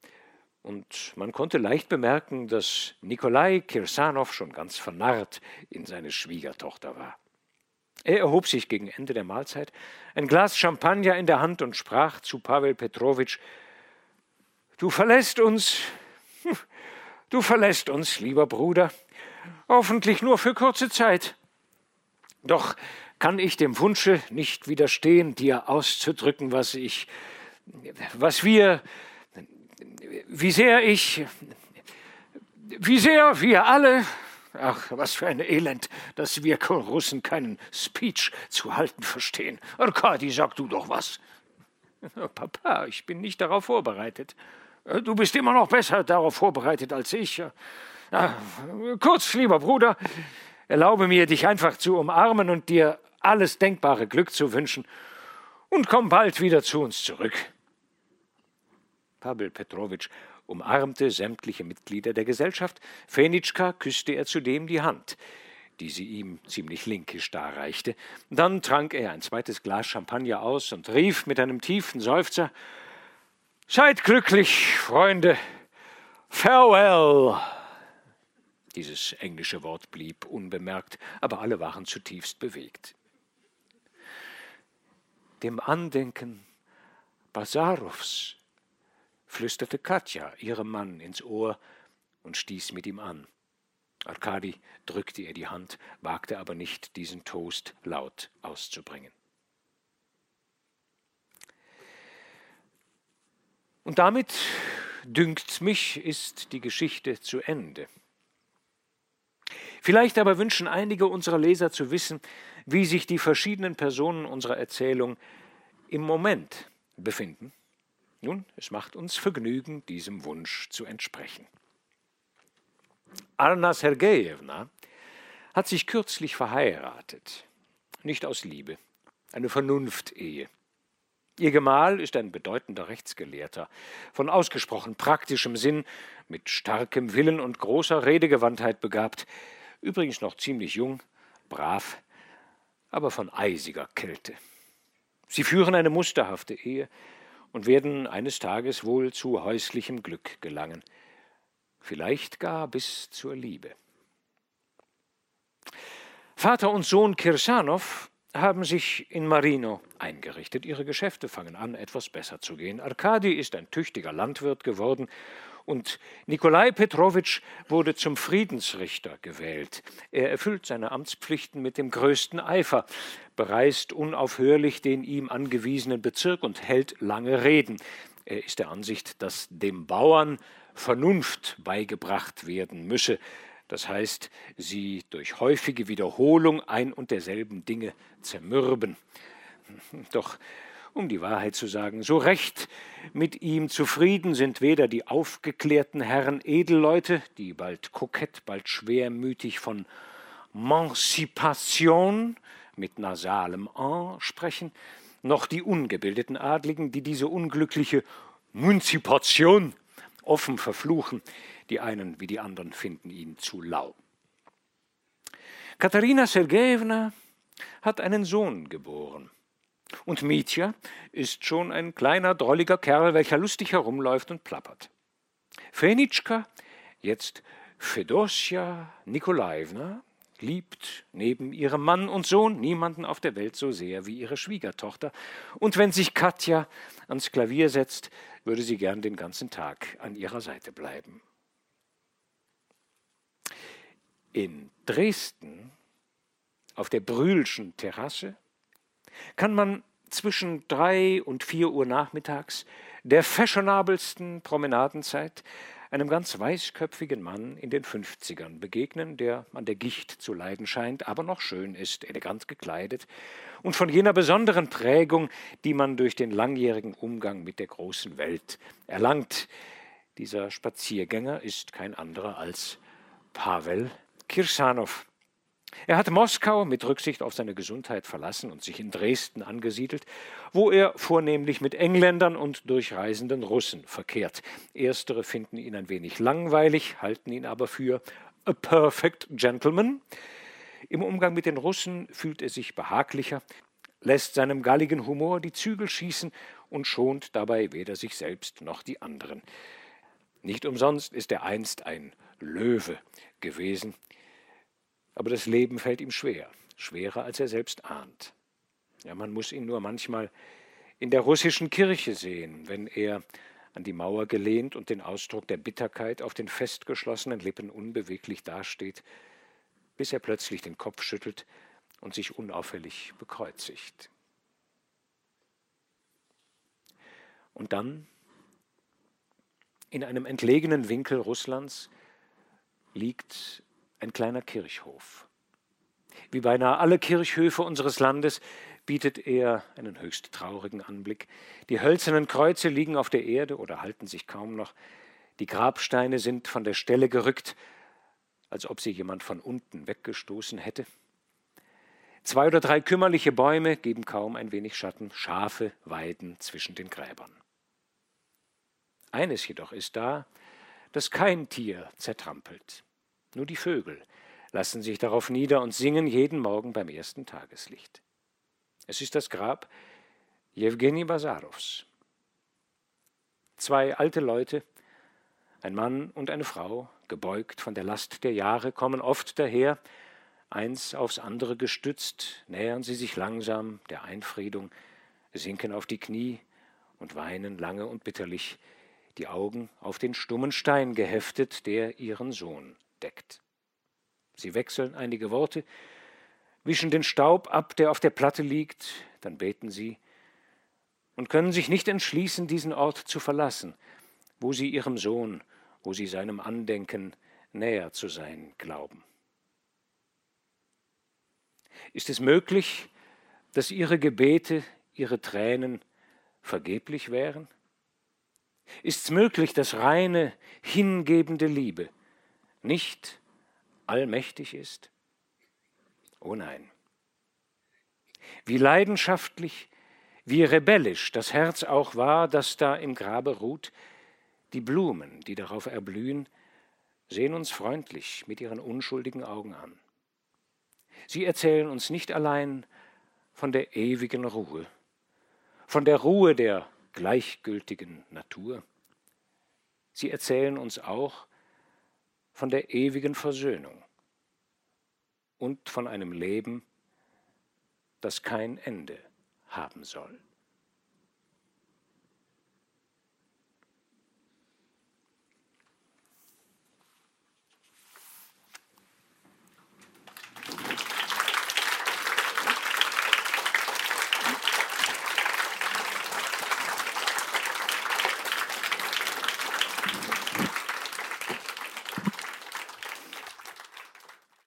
und man konnte leicht bemerken, dass Nikolai Kirsanow schon ganz vernarrt in seine Schwiegertochter war. Er erhob sich gegen Ende der Mahlzeit, ein Glas Champagner in der Hand und sprach zu Pavel Petrowitsch Du verlässt uns, du verlässt uns, lieber Bruder, hoffentlich nur für kurze Zeit. Doch kann ich dem Wunsche nicht widerstehen, dir auszudrücken, was ich, was wir, wie sehr ich, wie sehr wir alle, ach, was für ein Elend, dass wir Russen keinen Speech zu halten verstehen. Arkadi, sag du doch was. Papa, ich bin nicht darauf vorbereitet. Äh, du bist immer noch besser darauf vorbereitet als ich. Kurz, lieber Bruder, erlaube mir, dich einfach zu umarmen und dir alles denkbare Glück zu wünschen und komm bald wieder zu uns zurück. Pavel Petrowitsch umarmte sämtliche Mitglieder der Gesellschaft. Fenitschka küsste er zudem die Hand, die sie ihm ziemlich linkisch darreichte. Dann trank er ein zweites Glas Champagner aus und rief mit einem tiefen Seufzer Seid glücklich, Freunde. Farewell. Dieses englische Wort blieb unbemerkt, aber alle waren zutiefst bewegt. Dem Andenken Basarows flüsterte Katja ihrem Mann ins Ohr und stieß mit ihm an. Arkadi drückte ihr die Hand, wagte aber nicht, diesen Toast laut auszubringen. Und damit, dünkt mich, ist die Geschichte zu Ende. Vielleicht aber wünschen einige unserer Leser zu wissen, wie sich die verschiedenen Personen unserer Erzählung im Moment befinden. Nun, es macht uns Vergnügen, diesem Wunsch zu entsprechen. Anna Sergejewna hat sich kürzlich verheiratet, nicht aus Liebe, eine Vernunftehe. Ihr Gemahl ist ein bedeutender Rechtsgelehrter, von ausgesprochen praktischem Sinn, mit starkem Willen und großer Redegewandtheit begabt, übrigens noch ziemlich jung, brav, aber von eisiger Kälte. Sie führen eine musterhafte Ehe und werden eines Tages wohl zu häuslichem Glück gelangen, vielleicht gar bis zur Liebe. Vater und Sohn Kirsanow haben sich in Marino eingerichtet. Ihre Geschäfte fangen an, etwas besser zu gehen. Arkadi ist ein tüchtiger Landwirt geworden und Nikolai Petrowitsch wurde zum Friedensrichter gewählt. Er erfüllt seine Amtspflichten mit dem größten Eifer, bereist unaufhörlich den ihm angewiesenen Bezirk und hält lange Reden. Er ist der Ansicht, dass dem Bauern Vernunft beigebracht werden müsse, das heißt, sie durch häufige Wiederholung ein und derselben Dinge zermürben. Doch um die Wahrheit zu sagen, so recht mit ihm zufrieden sind weder die aufgeklärten Herren Edelleute, die bald kokett, bald schwermütig von Mancipation mit nasalem An sprechen, noch die ungebildeten Adligen, die diese unglückliche Munzipation offen verfluchen, die einen wie die anderen finden ihn zu lau. Katharina Sergejewna hat einen Sohn geboren. Und Mitya ist schon ein kleiner, drolliger Kerl, welcher lustig herumläuft und plappert. Fenitschka, jetzt Fedosia Nikolaevna, liebt neben ihrem Mann und Sohn niemanden auf der Welt so sehr wie ihre Schwiegertochter. Und wenn sich Katja ans Klavier setzt, würde sie gern den ganzen Tag an ihrer Seite bleiben. In Dresden, auf der Brühlschen Terrasse, kann man zwischen drei und vier Uhr nachmittags der fashionabelsten Promenadenzeit einem ganz weißköpfigen Mann in den Fünfzigern begegnen, der an der Gicht zu leiden scheint, aber noch schön ist, elegant gekleidet und von jener besonderen Prägung, die man durch den langjährigen Umgang mit der großen Welt erlangt. Dieser Spaziergänger ist kein anderer als Pavel Kirsanow. Er hat Moskau mit Rücksicht auf seine Gesundheit verlassen und sich in Dresden angesiedelt, wo er vornehmlich mit Engländern und durchreisenden Russen verkehrt. Erstere finden ihn ein wenig langweilig, halten ihn aber für a perfect gentleman. Im Umgang mit den Russen fühlt er sich behaglicher, lässt seinem galligen Humor die Zügel schießen und schont dabei weder sich selbst noch die anderen. Nicht umsonst ist er einst ein Löwe gewesen, aber das Leben fällt ihm schwer, schwerer als er selbst ahnt. Ja, man muss ihn nur manchmal in der russischen Kirche sehen, wenn er an die Mauer gelehnt und den Ausdruck der Bitterkeit auf den festgeschlossenen Lippen unbeweglich dasteht, bis er plötzlich den Kopf schüttelt und sich unauffällig bekreuzigt. Und dann, in einem entlegenen Winkel Russlands, liegt ein kleiner Kirchhof. Wie beinahe alle Kirchhöfe unseres Landes bietet er einen höchst traurigen Anblick. Die hölzernen Kreuze liegen auf der Erde oder halten sich kaum noch. Die Grabsteine sind von der Stelle gerückt, als ob sie jemand von unten weggestoßen hätte. Zwei oder drei kümmerliche Bäume geben kaum ein wenig Schatten, Schafe weiden zwischen den Gräbern. Eines jedoch ist da, das kein Tier zertrampelt. Nur die Vögel lassen sich darauf nieder und singen jeden Morgen beim ersten Tageslicht. Es ist das Grab Jewgeni Basarows. Zwei alte Leute, ein Mann und eine Frau, gebeugt von der Last der Jahre, kommen oft daher, eins aufs andere gestützt, nähern sie sich langsam der Einfriedung, sinken auf die Knie und weinen lange und bitterlich, die Augen auf den stummen Stein geheftet, der ihren Sohn deckt. Sie wechseln einige Worte, wischen den Staub ab, der auf der Platte liegt, dann beten sie und können sich nicht entschließen, diesen Ort zu verlassen, wo sie ihrem Sohn, wo sie seinem Andenken näher zu sein glauben. Ist es möglich, dass ihre Gebete, ihre Tränen vergeblich wären? Ist es möglich, dass reine, hingebende Liebe nicht allmächtig ist? Oh nein. Wie leidenschaftlich Wie rebellisch das Herz auch war, das da im Grabe ruht, die Blumen, die darauf erblühen, sehen uns freundlich mit ihren unschuldigen Augen an. Sie erzählen uns nicht allein von der ewigen Ruhe, von der Ruhe der gleichgültigen Natur. Sie erzählen uns auch von der ewigen Versöhnung und von einem Leben, das kein Ende haben soll.